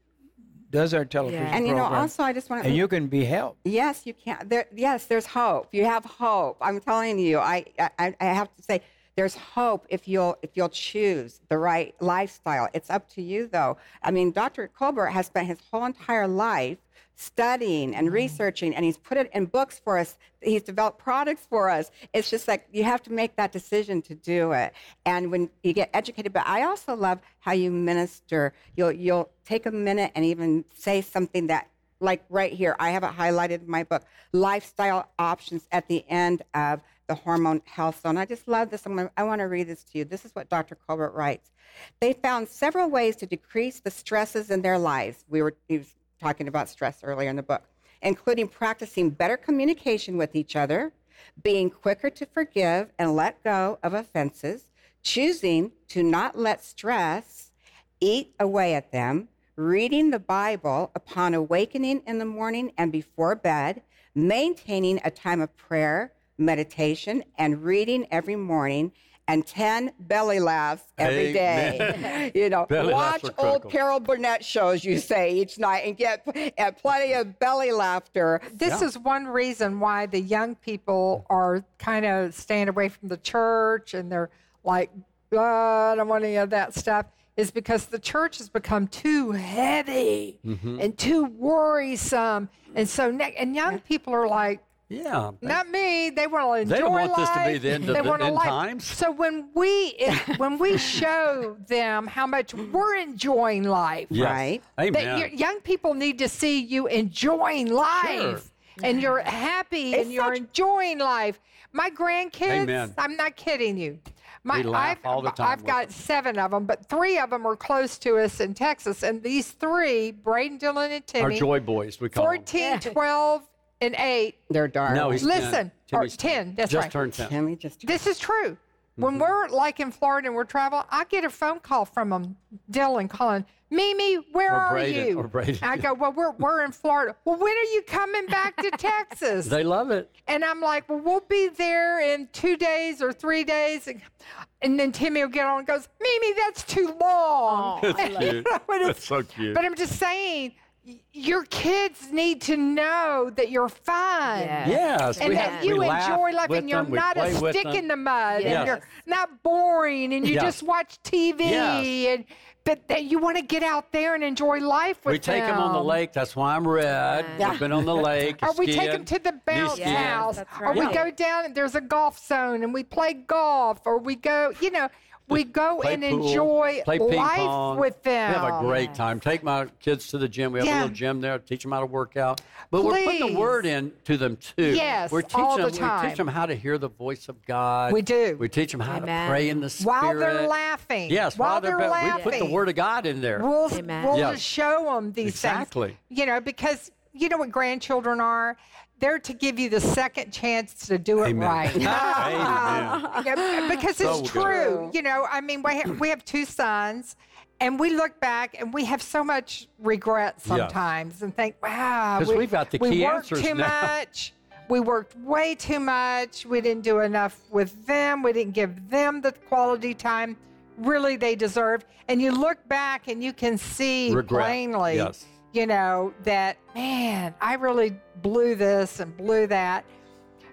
does our television and you know, also, I just want to. and you can be helped. Yes, you can. There, yes, there's hope. You have hope. I'm telling you. I, I, I have to say, there's hope if you'll if you'll choose the right lifestyle. It's up to you, though. I mean, Dr. Colbert has spent his whole entire life studying and mm. researching, and he's put it in books for us. He's developed products for us. It's just like you have to make that decision to do it. And when you get educated, but I also love how you minister. You'll you'll take a minute and even say something that like right here, I have it highlighted in my book, lifestyle options at the end of the hormone health zone. I just love this. Gonna, I want to read this to you. This is what Dr. Colbert writes. They found several ways to decrease the stresses in their lives. We were talking about stress earlier in the book, including practicing better communication with each other, being quicker to forgive and let go of offenses, choosing to not let stress eat away at them, reading the Bible upon awakening in the morning and before bed, maintaining a time of prayer, meditation, and reading every morning, and 10 belly laughs every day. you know, Belly watch old. Carol Burnett shows, you say, each night and get uh, plenty of belly laughter. This is one reason why the young people are kind of staying away from the church and they're like, "Uh, I don't want any of that stuff, is because the church has become too heavy Mm-hmm. and too worrisome. And so, ne- and young people are like, Yeah. not me. They want to enjoy They don't want this to be the end of They the wanna end life. times. So when we when we show them how much we're enjoying life, Yes. Right. that Amen. your young people need to see you enjoying life. and you're happy It's and you're such- enjoying life. My grandkids, Amen. I'm not kidding you. My, We laugh I've, all the time I've got them. seven of them, but three of them are close to us in Texas. And these three, Braden, Dylan, and Our Timmy, joy boys, we call 14, 12, and 8. They're dark. No, he's Listen, 10. or Timmy's 10, that's Just right. turned 10. Timmy just. This is true. When Mm-hmm. we're like in Florida and we're traveling, I get a phone call from them, Dylan calling, Mimi, where Or are Braden, you? or Braden. I go, well, we're, we're in Florida. Well, when are you coming back to Texas? They love it. and I'm like, well, we'll be there in two days or three days. And, and then Timmy will get on and goes, Mimi, that's too long. That's cute. But it's- That's so cute. But I'm just saying, y- your kids need to know that you're fine. Yes. Yes, And we, that have, you enjoy life and you're them, not a stick in the mud Yes. and you're not boring and you Yes. just watch TV Yes. and but that you want to get out there and enjoy life with them. We take them on the lake. That's why I'm red. Yeah. We've been on the lake. Or we take them to the bounce skiing. house, that's or we right. go down and there's a golf zone and we play golf, or we go, you know, we go Play and pool, enjoy play ping life pong. with them. We have a great time. Take my kids to the gym. We have Yeah. a little gym there. Teach them how to work out. But we're putting the word in to them too. Yes, we're teaching all the them. We time. teach them how to hear the voice of God. We do. We teach them how Amen. to pray in the spirit. while they're laughing. Yes, while, they're, they're we put the word of God in there. We'll, Amen. we'll Yes. just show them these Exactly. things. You know, because you know what grandchildren are? They're to give you the second chance to do it Amen. right. Amen. Yeah, because So it's good. true. You know, I mean, we have, we have two sons, and we look back and we have so much regret sometimes and think, wow, 'Cause we, we've got the key we worked answers too now." much. We worked way too much. We didn't do enough with them. We didn't give them the quality time really they deserve. And you look back and you can see Regret, plainly, yes. You know, that, man, I really blew this and blew that.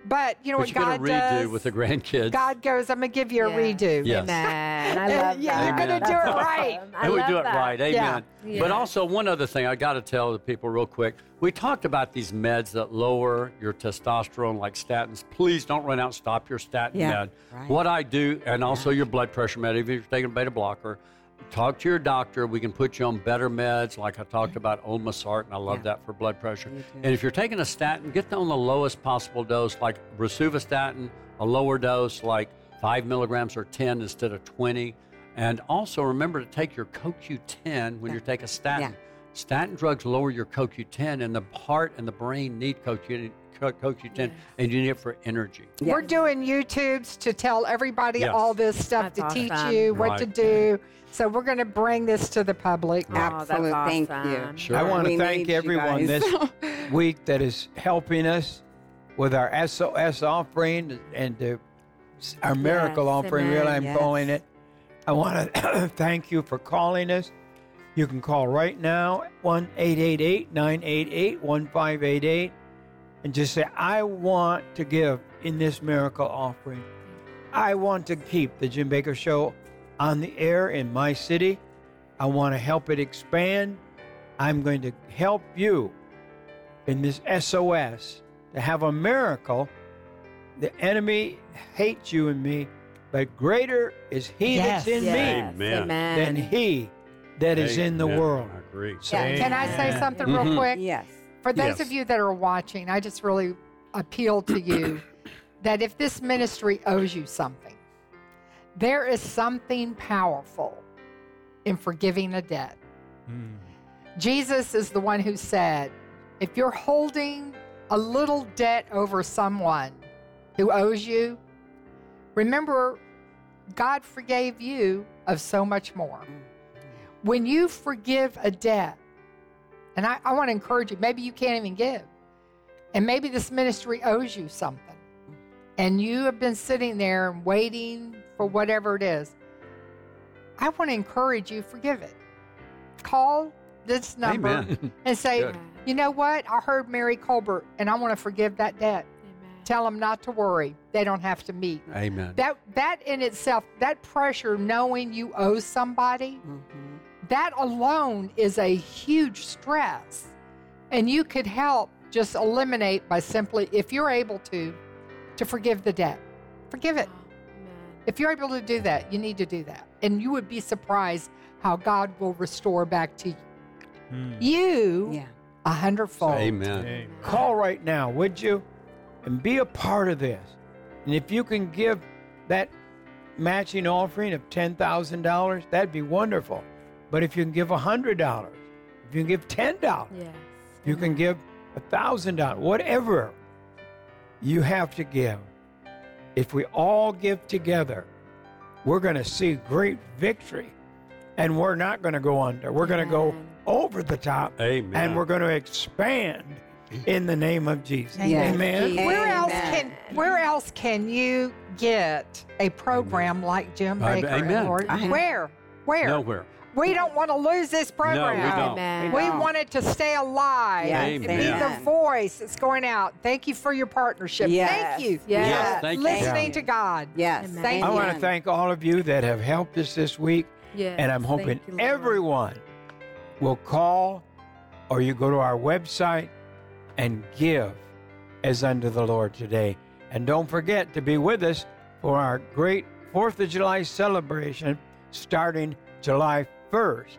But you know But what you God get a redo does? with the grandkids. God goes, I'm going to give you a Yeah. redo. Yes. Amen. I Yeah, love yeah, that. you're gonna do it right. I and we do it that. right. Amen. Yeah. But also, one other thing I got to tell the people real quick. We talked about these meds that lower your testosterone, like statins. Please don't run out stop your statin Yeah, med. right. What I do, and also your blood pressure med, if you're taking a beta blocker, talk to your doctor. We can put you on better meds, like I talked about Olmesart, and I love Yeah. that for blood pressure. And if you're taking a statin, get on the lowest possible dose, like rosuvastatin, a lower dose, like five milligrams or 10 instead of 20. And also remember to take your CoQ10 when you take a statin. Yeah. Statin drugs lower your CoQ10, and the heart and the brain need CoQ10, CoQ10 and you need it for energy. Yeah. We're doing YouTubes to tell everybody Yes. all this stuff That's to teach you what to Right. do. So we're going to bring this to the public. Oh, that's Absolute. Thank you. Sure. I want to thank everyone this week that is helping us with our SOS offering and the, our miracle Yes, offering, amen. really, I'm Yes. calling it. I want to thank you for calling us. You can call right now, 1 888 988 1588, and just say, I want to give in this miracle offering. I want to keep the Jim Bakker Show on the air in my city. I want to help it expand. I'm going to help you in this SOS to have a miracle. The enemy hates you and me, but greater is he that's in Yes, me Amen. Amen. than he that is in the world. I agree. Yeah, Can I say something real Mhm. quick? Yes. For those Yes. of you that are watching, I just really appeal to you that if this ministry owes you something, there is something powerful in forgiving a debt. Hmm. Jesus is the one who said, if you're holding a little debt over someone who owes you, remember, God forgave you of so much more. Mm. When you forgive a debt, and I, I want to encourage you, maybe you can't even give, and maybe this ministry owes you something, mm. and you have been sitting there and waiting for whatever it is. I want to encourage you, forgive it. Call this number Amen. and say, Good. you know what? I heard Mary Colbert, and I want to forgive that debt. Amen. Tell them not to worry; they don't have to meet. Amen. That that in itself, that pressure, knowing you owe somebody, Mhm. that alone is a huge stress, and you could help just eliminate by simply, if you're able to, to forgive the debt, forgive it. Amen. If you're able to do that, you need to do that, and you would be surprised how God will restore back to you. Hmm. You Yeah. a hundredfold. Amen. Call right now, would you? And be a part of this. And if you can give that matching offering of $10,000, that'd be wonderful. But if you can give $100, if you can give $10, Yes. if you can give $1,000, whatever you have to give, if we all give together, we're going to see great victory. And we're not going to go under. We're going to go over the top. Amen. And we're going to expand in the name of Jesus. Yes. Amen. Where else can Where else can you get a program like Jim Bakker? Amen. Lord? Where? Where? Nowhere. We don't want to lose this program. No, we don't. Amen. We want it to stay alive. Yes, and Be the voice that's going out. Thank you for your partnership. Yes. Thank you. Yes. Yes, thank. Listening Yeah. to God. Yes. Amen. Thank I you. want to thank all of you that have helped us this week. Yes. And I'm hoping you, everyone will call or you go to our website and give as unto the Lord today. And don't forget to be with us for our great 4th of July celebration starting July 1st,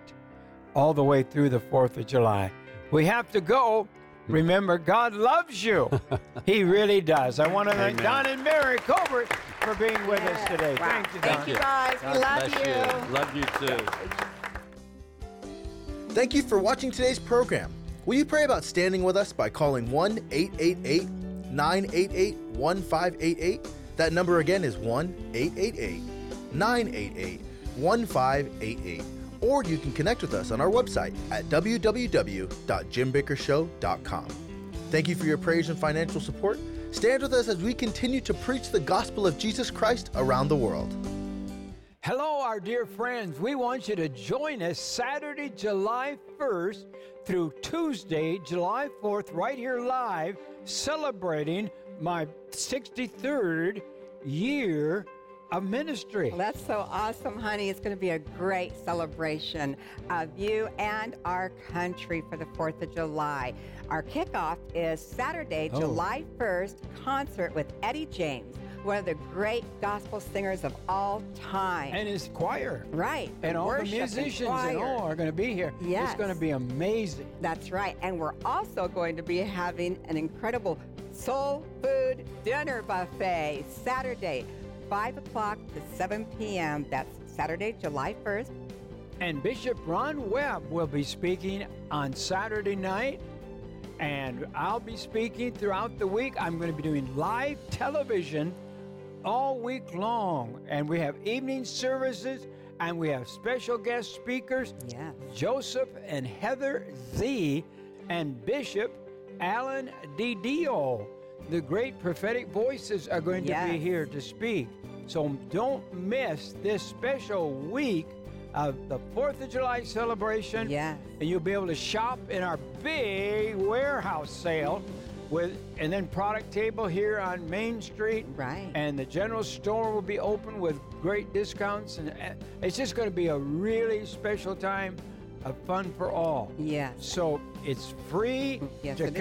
all the way through the 4th of July. We have to go. Remember, God loves you. he really does. I want to thank Don and Mary Colbert for being with us today. Wow. Thank you, Don. Thank you guys. We love bless you. Love you too. Thank you for watching today's program. Will you pray about standing with us by calling 1 888 988 1588? That number again is 1 888 988 1588. Or you can connect with us on our website at www.jimbakkershow.com. Thank you for your prayers and financial support. Stand with us as we continue to preach the gospel of Jesus Christ around the world. Hello, our dear friends. We want you to join us Saturday, July 1st through Tuesday, July 4th, right here live, celebrating my 63rd year of ministry. Well, that's so awesome, honey. It's going to be a great celebration of you and our country for the 4th of July. Our kickoff is Saturday, Oh. July 1st, concert with Eddie James, one of the great gospel singers of all time. And his choir. right. And all the musicians and choir. all are going to be here. Yes. It's going to be amazing. That's right. And we're also going to be having an incredible soul food dinner buffet Saturday, 5 o'clock to 7 p.m. That's Saturday, July 1st. And Bishop Ron Webb will be speaking on Saturday night. And I'll be speaking throughout the week. I'm going to be doing live television all week long. And we have evening services and we have special guest speakers Yes. Joseph and Heather Z and Bishop Alan DiDio. The great prophetic voices are going to be here to speak. So don't miss this special week of the 4th of July celebration. Yes. And you'll be able to shop in our big warehouse sale with and then product table here on Main Street. Right. And the general store will be open with great discounts and uh, it's just going to be a really special time of fun for all. Yes. So it's free Yes, to it is.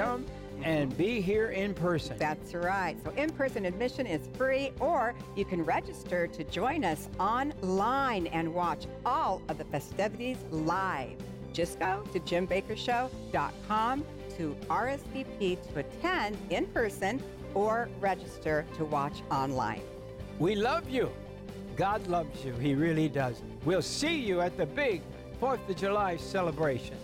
And be here in person. That's right. So in person admission is free, or you can register to join us online and watch all of the festivities live. Just go to jimbakkershow.com to RSVP to attend in person or register to watch online. We love you. God loves you. He really does. We'll see you at the big 4th of July celebration.